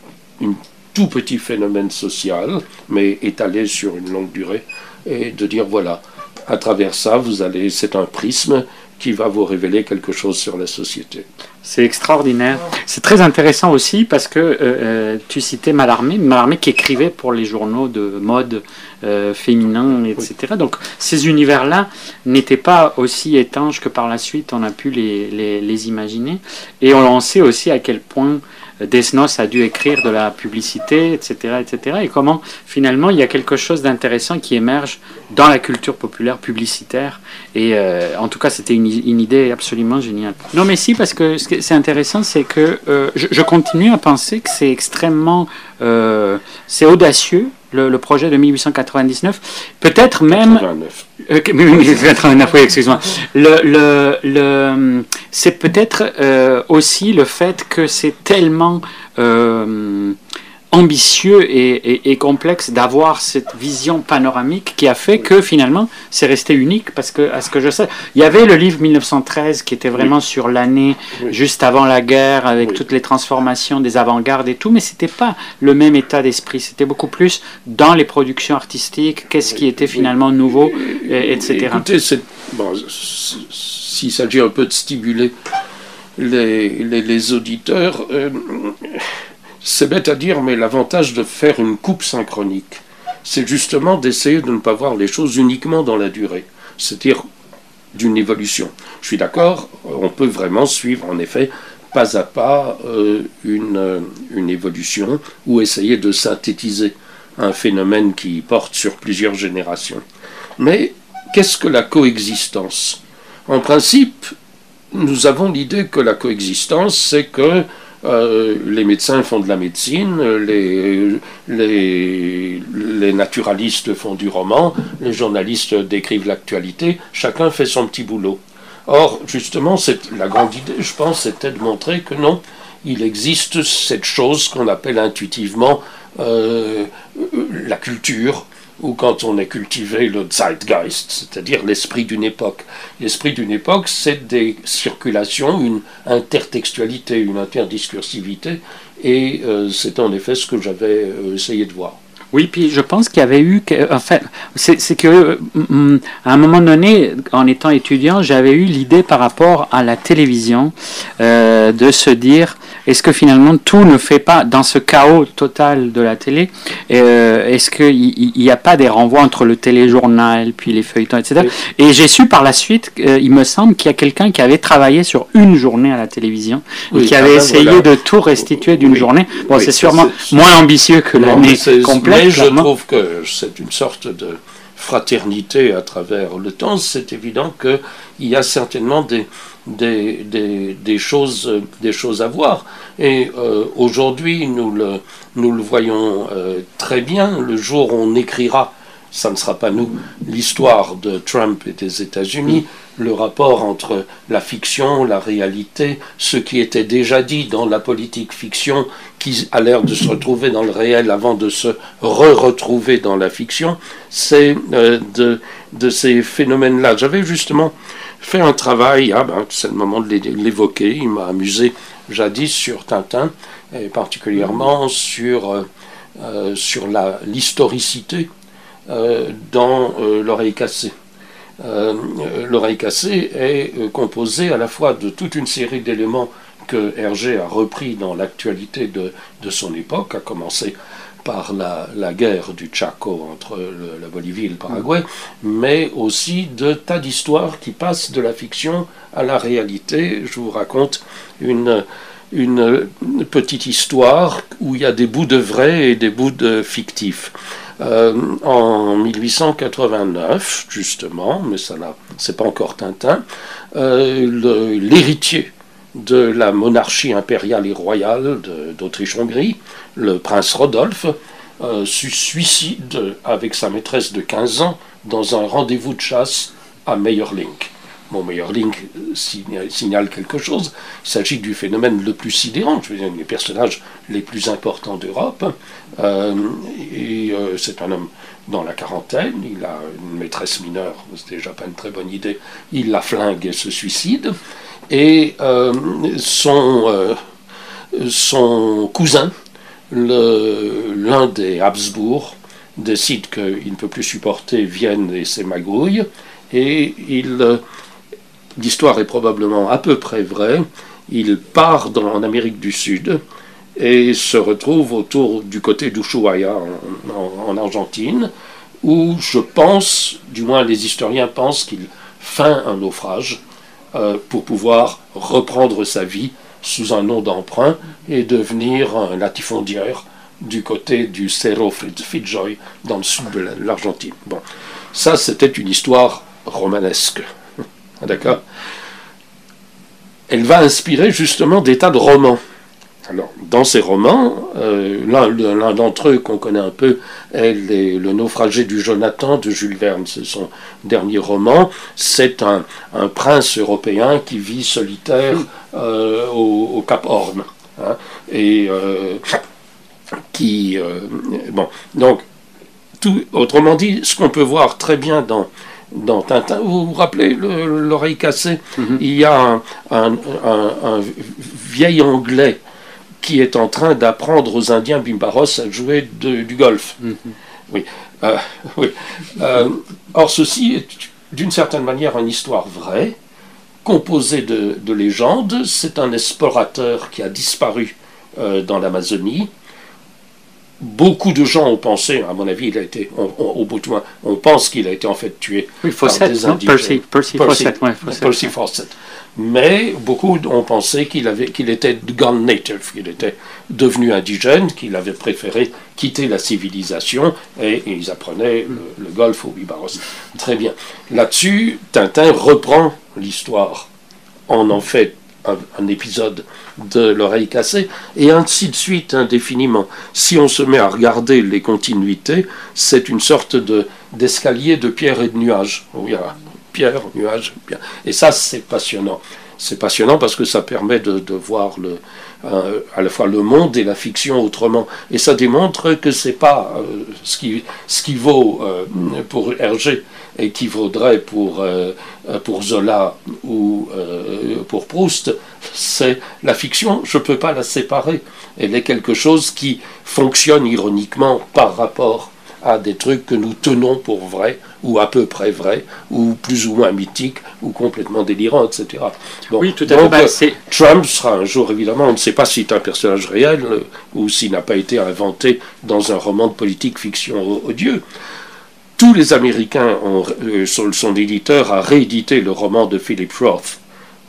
un tout petit phénomène social, mais étalé sur une longue durée, et de dire voilà, à travers ça, vous allez, c'est un prisme qui va vous révéler quelque chose sur la société. C'est extraordinaire. C'est très intéressant aussi parce que euh, euh, tu citais Mallarmé, Mallarmé qui écrivait pour les journaux de mode euh, féminin, etc. Donc ces univers-là n'étaient pas aussi étanches que par la suite on a pu les, les, les imaginer. Et on sait aussi à quel point Desnos a dû écrire de la publicité, etc., etc. Et comment finalement il y a quelque chose d'intéressant qui émerge dans la culture populaire publicitaire. Et euh, en tout cas, c'était une, idée absolument géniale. Non, mais si, parce que ce qui est intéressant, c'est que euh, je, continue à penser que c'est extrêmement, euh, c'est audacieux le, projet de 1899, peut-être même. 89. Euh, 1889, oui, excuse-moi. Le, le, le c'est peut-être euh, aussi le fait que c'est tellement. Euh, ambitieux et, complexe d'avoir cette vision panoramique qui a fait que finalement c'est resté unique parce que à ce que je sais il y avait le livre 1913 qui était vraiment sur l'année juste avant la guerre avec toutes les transformations des avant-gardes et tout mais c'était pas le même état d'esprit. C'était beaucoup plus dans les productions artistiques qu'est-ce qui était finalement nouveau etc écoutez bon, s'il s'agit un peu de stimuler les, les, auditeurs euh, c'est bête à dire, mais l'avantage de faire une coupe synchronique, c'est justement d'essayer de ne pas voir les choses uniquement dans la durée, c'est-à-dire d'une évolution. Je suis d'accord, on peut vraiment suivre en effet pas à pas euh, une, euh, une évolution ou essayer de synthétiser un phénomène qui porte sur plusieurs générations. Mais qu'est-ce que la coexistence? En principe, nous avons l'idée que la coexistence, c'est que euh, les médecins font de la médecine, les, naturalistes font du roman, les journalistes décrivent l'actualité, chacun fait son petit boulot. Or, justement, la grande idée, je pense, c'était de montrer que non, il existe cette chose qu'on appelle intuitivement euh, la culture, ou quand on est cultivé le Zeitgeist, c'est-à-dire l'esprit d'une époque. L'esprit d'une époque, c'est des circulations, une intertextualité, une interdiscursivité, et euh, c'est en effet ce que j'avais euh, essayé de voir. Oui, puis je pense qu'il y avait eu, en fait, c'est que euh, à un moment donné, en étant étudiant, j'avais eu l'idée par rapport à la télévision de se dire est-ce que finalement tout ne fait pas, dans ce chaos total de la télé, euh, est-ce qu'il n'y a pas des renvois entre le téléjournal, puis les feuilletons, etc. Et j'ai su par la suite, euh, il me semble qu'il y a quelqu'un qui avait travaillé sur une journée à la télévision, et qui avait ah ben essayé de tout restituer d'une journée. Bon, c'est sûrement moins ambitieux que l'année complète. Mais je trouve que c'est une sorte de fraternité à travers le temps. C'est évident qu'il y a certainement des des, des, des, choses, des choses à voir. Et euh, aujourd'hui, nous le, nous le voyons euh, très bien. Le jour où on écrira, ça ne sera pas nous, l'histoire de Trump et des États-Unis, le rapport entre la fiction, la réalité, ce qui était déjà dit dans la politique fiction, qui a l'air de se retrouver dans le réel avant de se re-retrouver dans la fiction, c'est euh, de, ces phénomènes-là. J'avais justement fait un travail, ah ben, c'est le moment de l'évoquer, il m'a amusé jadis sur Tintin, et particulièrement sur, euh, euh, sur l'historicité dans L'oreille cassée. L'oreille cassée est composée à la fois de toute une série d'éléments que Hergé a repris dans l'actualité de, de, son époque, à commencer par la, guerre du Chaco entre la Bolivie et le Paraguay, mais aussi de tas d'histoires qui passent de la fiction à la réalité. Je vous raconte une, une, petite histoire où il y a des bouts de vrai et des bouts de fictif. Euh, en 1889, justement, mais ça c'est pas encore Tintin, euh, l'héritier de la monarchie impériale et royale d'Autriche-Hongrie, le prince Rodolphe, euh, se suicide avec sa maîtresse de 15 ans dans un rendez-vous de chasse à Meyerlink. Mon Meyerlink signale, quelque chose. Il s'agit du phénomène le plus sidérant, je veux dire, les personnages les plus importants d'Europe. Euh, et euh, c'est un homme dans la quarantaine, il a une maîtresse mineure, c'est déjà pas une très bonne idée. Il la flingue et se suicide. Et son, son cousin, l'un des Habsbourg décide qu'il ne peut plus supporter Vienne et ses magouilles et il, l'histoire est probablement à peu près vraie. Il part dans, en Amérique du Sud et se retrouve autour du côté d'Ushuaia en, en, Argentine, où je pense, du moins les historiens pensent qu'il feint un naufrage euh, pour pouvoir reprendre sa vie sous un nom d'emprunt et devenir un latifondière du côté du Cerro Fidjoy dans le sud de l'Argentine. Bon, ça c'était une histoire romanesque. D'accord Elle va inspirer justement des tas de romans. Alors, dans ces romans, euh, l'un d'entre eux qu'on connaît un peu est Le naufragé du Jonathan de Jules Verne. C'est son dernier roman. C'est un, prince européen qui vit solitaire euh, au, Cap Horn. Hein. et euh, qui. bon, donc, autrement dit, ce qu'on peut voir très bien dans dans Tintin. Vous vous rappelez l'oreille cassée mhm. Il y a un, vieil Anglais qui est en train d'apprendre aux Indiens Bimbaros à jouer du golf. Mhm. Oui. Euh, oui. Euh, or, ceci est d'une certaine manière une histoire vraie, composée de, légendes. C'est un explorateur qui a disparu euh, dans l'Amazonie beaucoup de gens ont pensé, à mon avis, il a été, au bout de moi, on pense qu'il a été en fait tué oui, Fawcett, par des Percy, Percy, Fawcett, ouais, Percy Fawcett. Mais beaucoup ont pensé qu'il avait, qu'il était gone native, qu'il était devenu indigène, qu'il avait préféré quitter la civilisation et, ils apprenaient le, golf au Bibaros. Très bien. Là-dessus, Tintin reprend l'histoire en en fait un, épisode de l'oreille cassée, et ainsi de suite indéfiniment. Si on se met à regarder les continuités, c'est une sorte de, d'escalier de pierre et de nuages. Oui, pierre, nuage, pierre. Et ça, c'est passionnant. C'est passionnant parce que ça permet de, voir le, euh, à la fois le monde et la fiction autrement. Et ça démontre que c'est pas euh, ce, qui, ce qui vaut euh, pour Hergé et qui vaudrait pour, pour Zola ou pour Proust, c'est la fiction, je ne peux pas la séparer. Elle est quelque chose qui fonctionne ironiquement par rapport à des trucs que nous tenons pour vrais, ou à peu près vrais, ou plus ou moins mythiques, ou complètement délirants, etc. oui, tout à fait. Bah, Trump sera un jour, évidemment, on ne sait pas s'il est un personnage réel, euh, ou s'il n'a pas été inventé dans un roman de politique fiction odieux. Tous les Américains, ont, euh, son, éditeur a réédité le roman de Philip Roth.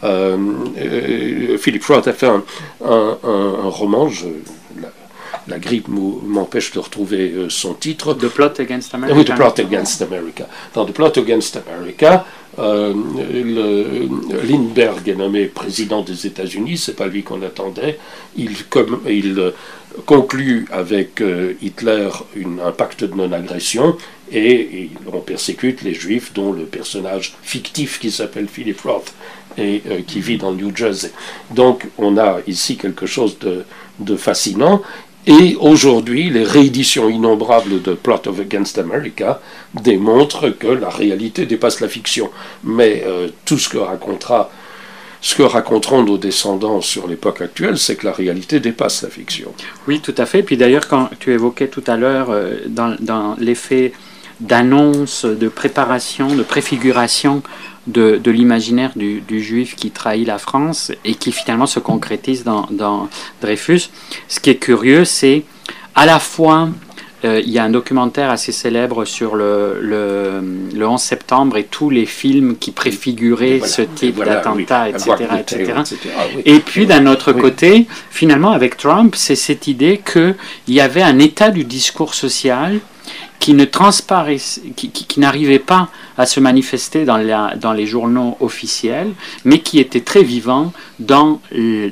Euh, Philip Roth a fait un, un roman, je, la grippe m'empêche de retrouver euh, son titre. The Plot Against America. Oui, The Plot Against America. Dans The Plot Against America, euh, Lindbergh est nommé président des États-Unis, c'est pas lui qu'on attendait. Il, comme, il euh, conclut avec Hitler un pacte de non-agression et, on persécute les Juifs, dont le personnage fictif qui s'appelle Philip Roth et qui vit dans le New Jersey. Donc on a ici quelque chose de, de fascinant et aujourd'hui, les rééditions innombrables de Plot of Against America démontrent que la réalité dépasse la fiction. Mais euh, tout ce que racontera ce que raconteront nos descendants sur l'époque actuelle, c'est que la réalité dépasse la fiction. Oui, tout à fait. Puis d'ailleurs, quand tu évoquais tout à l'heure euh, dans, l'effet d'annonce, de préparation, de préfiguration de, l'imaginaire du, juif qui trahit la France et qui finalement se concrétise dans, Dreyfus. Ce qui est curieux, c'est à la fois, il y a un documentaire assez célèbre sur le, le, 11 septembre et tous les films qui préfiguraient ce type d'attentat, etc. etc. Et puis d'un autre côté, finalement avec Trump, c'est cette idée qu'il y avait un état du discours social qui ne qui, qui, n'arrivait pas à se manifester dans, la, dans, les journaux officiels, mais qui était très vivant dans,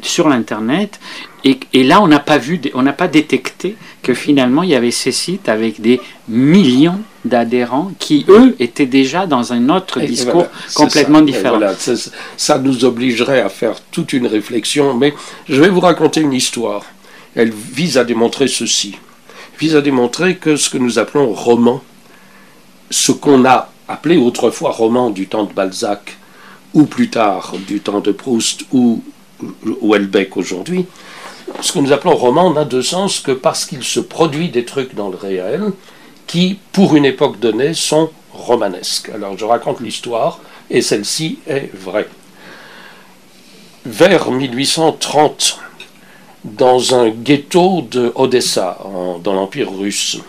sur l'Internet. Et, et, là, on n'a pas vu, on n'a pas détecté que finalement, il y avait ces sites avec des millions d'adhérents qui, eux, étaient déjà dans un autre discours complètement différent. Voilà, ça nous obligerait à faire toute une réflexion, mais je vais vous raconter une histoire. Elle vise à démontrer ceci vise à démontrer que ce que nous appelons roman, ce qu'on a appelé autrefois roman du temps de Balzac, ou plus tard du temps de Proust ou Houellebecq aujourd'hui, ce que nous appelons roman n'a de sens que parce qu'il se produit des trucs dans le réel qui, pour une époque donnée, sont romanesque. Alors je raconte l'histoire, et celle-ci est vraie. Vers 1830, dans un ghetto de Odessa, dans l'Empire russe,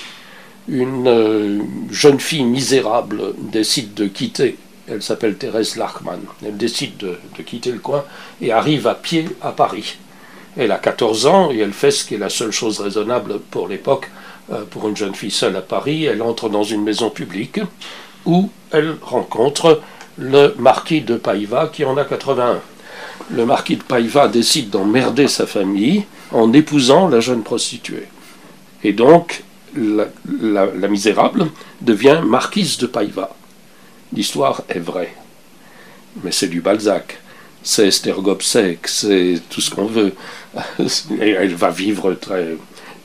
une euh, jeune fille misérable décide de quitter. Elle s'appelle Thérèse Lachmann. Elle décide de, quitter le coin et arrive à pied à Paris. Elle a 14 ans et elle fait ce qui est la seule chose raisonnable pour l'époque, euh, pour une jeune fille seule à Paris. Elle entre dans une maison publique où elle rencontre le marquis de Païva qui en a 81. Le marquis de Païva décide d'emmerder sa famille en épousant la jeune prostituée. Et donc, la, misérable devient marquise de Païva. L'histoire est vraie. Mais c'est du Balzac. C'est Esther Gobseck, c'est tout ce qu'on veut. elle va vivre très,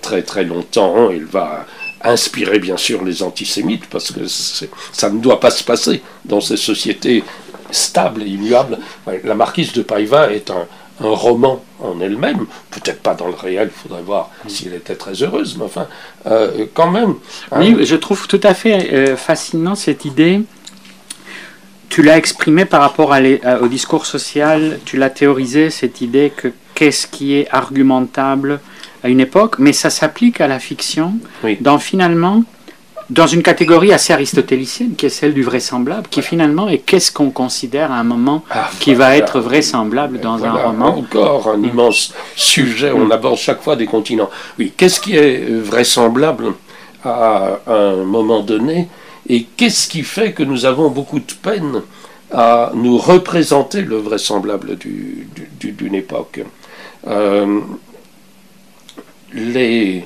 très, très longtemps. Elle va inspirer, bien sûr, les antisémites, parce que ça ne doit pas se passer dans ces sociétés stables et immuables. La marquise de Païva est un, un roman en elle-même, peut-être pas dans le réel, il faudrait voir mm. si elle était très heureuse, mais enfin, euh, quand même. Hein. Oui, je trouve tout à fait euh, fascinant cette idée. Tu l'as exprimé par rapport à au discours social, tu l'as théorisé, cette idée que qu'est-ce qui est argumentable à une époque, mais ça s'applique à la fiction, dans finalement dans une catégorie assez aristotélicienne, qui est celle du vraisemblable, qui finalement est qu'est-ce qu'on considère à un moment ah, qui va être vraisemblable dans un roman. Encore un immense sujet, on aborde chaque fois des continents. Oui, qu'est-ce qui est vraisemblable à un moment donné, et qu'est-ce qui fait que nous avons beaucoup de peine à nous représenter le vraisemblable d'une époque? Euh, les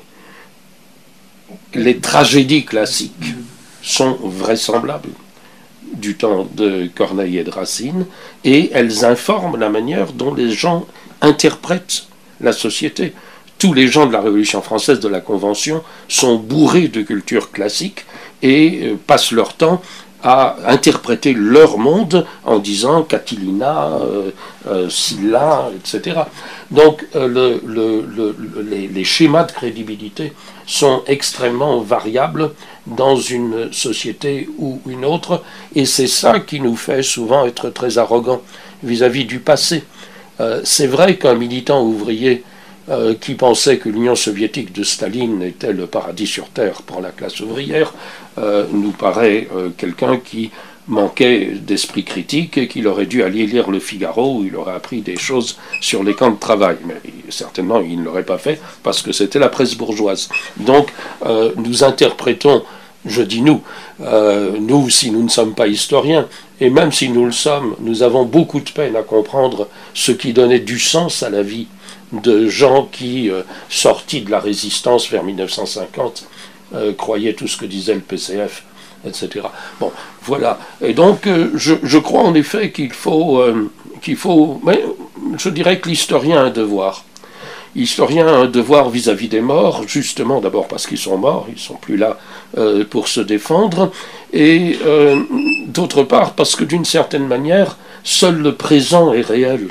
les tragédies classiques sont vraisemblables du temps de Corneille et de Racine, et elles informent la manière dont les gens interprètent la société. Tous les gens de la Révolution française, de la Convention, sont bourrés de culture classique et euh, passent leur temps à interpréter leur monde en disant Catilina, euh, euh, Silla, etc. Donc le, les, schémas de crédibilité sont extrêmement variables dans une société ou une autre, et c'est ça qui nous fait souvent être très arrogants vis-à-vis du passé. Euh, c'est vrai qu'un militant ouvrier euh, qui pensait que l'Union soviétique de Staline était le paradis sur Terre pour la classe ouvrière euh, nous paraît quelqu'un qui manquait d'esprit critique et qu'il aurait dû aller lire le Figaro où il aurait appris des choses sur les camps de travail. Mais certainement, il ne l'aurait pas fait parce que c'était la presse bourgeoise. Donc, euh, nous interprétons, je dis nous, euh, nous si nous ne sommes pas historiens, et même si nous le sommes, nous avons beaucoup de peine à comprendre ce qui donnait du sens à la vie de gens qui, euh, sortis de la résistance vers 1950, croyaient tout ce que disait le PCF etc. Bon, voilà. Et donc, euh, je, crois en effet qu'il faut, euh, qu'il faut, mais je dirais que l'historien a un devoir. L'historien a un devoir vis-à-vis des morts, justement d'abord parce qu'ils sont morts, ils ne sont plus là euh, pour se défendre, et d'autre part parce que d'une certaine manière, seul le présent est réel.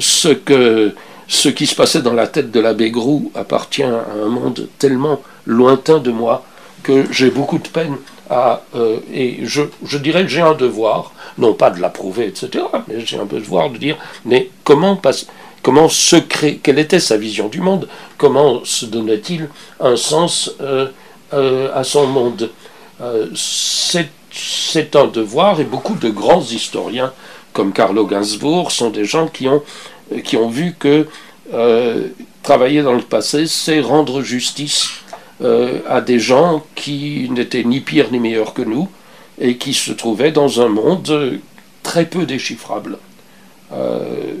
Ce, que, ce qui se passait dans la tête de l'abbé Grou appartient à un monde tellement lointain de moi que j'ai beaucoup de peine euh, et je, je dirais que j'ai un devoir, non pas de l'approuver, etc., mais j'ai un devoir de dire, mais comment passe, comment se crée, quelle était sa vision du monde, comment se donnait-il un sens euh, euh, à son monde? c'est un devoir, et beaucoup de grands historiens, comme Carlo Gainsbourg, sont des gens qui ont, qui ont vu que travailler dans le passé, c'est rendre justice euh, à des gens qui n'étaient ni pires ni meilleurs que nous et qui se trouvaient dans un monde très peu déchiffrable. Euh,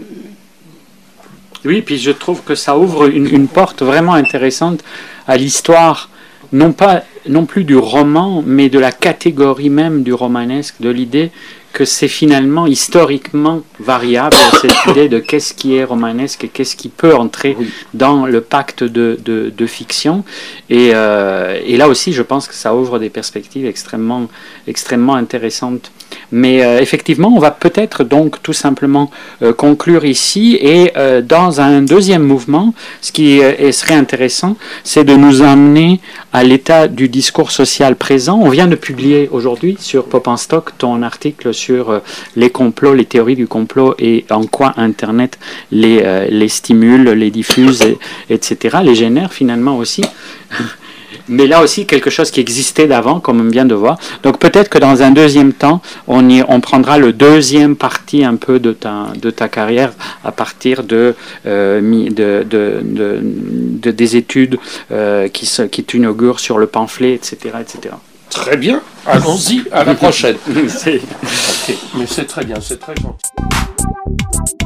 oui, puis je trouve que ça ouvre une, une porte vraiment intéressante à l'histoire, non pas non plus du roman, mais de la catégorie même du romanesque, de l'idée que c'est finalement historiquement variable cette idée de qu'est-ce qui est romanesque et qu'est-ce qui peut entrer dans le pacte de, de, fiction. Et, euh, et, là aussi, je pense que ça ouvre des perspectives extrêmement, extrêmement intéressantes. Mais euh, effectivement, on va peut-être donc tout simplement euh, conclure ici et euh, dans un deuxième mouvement, ce qui serait intéressant, c'est de nous amener à l'état du discours social présent. On vient de publier aujourd'hui sur Pop ton article sur les complots, les théories du complot et en quoi Internet les stimule, les diffuse, etc., les génère finalement aussi mais là aussi quelque chose qui existait d'avant, comme on vient de voir. Donc peut-être que dans un deuxième temps, on, y, on prendra le deuxième partie un peu de ta, de ta carrière à partir de, euh, de, de, de, des études euh, qui, se, qui t'inaugurent sur le pamphlet, etc., etc. Très bien, allons-y, à la prochaine. Mais c'est très bien, c'est très gentil.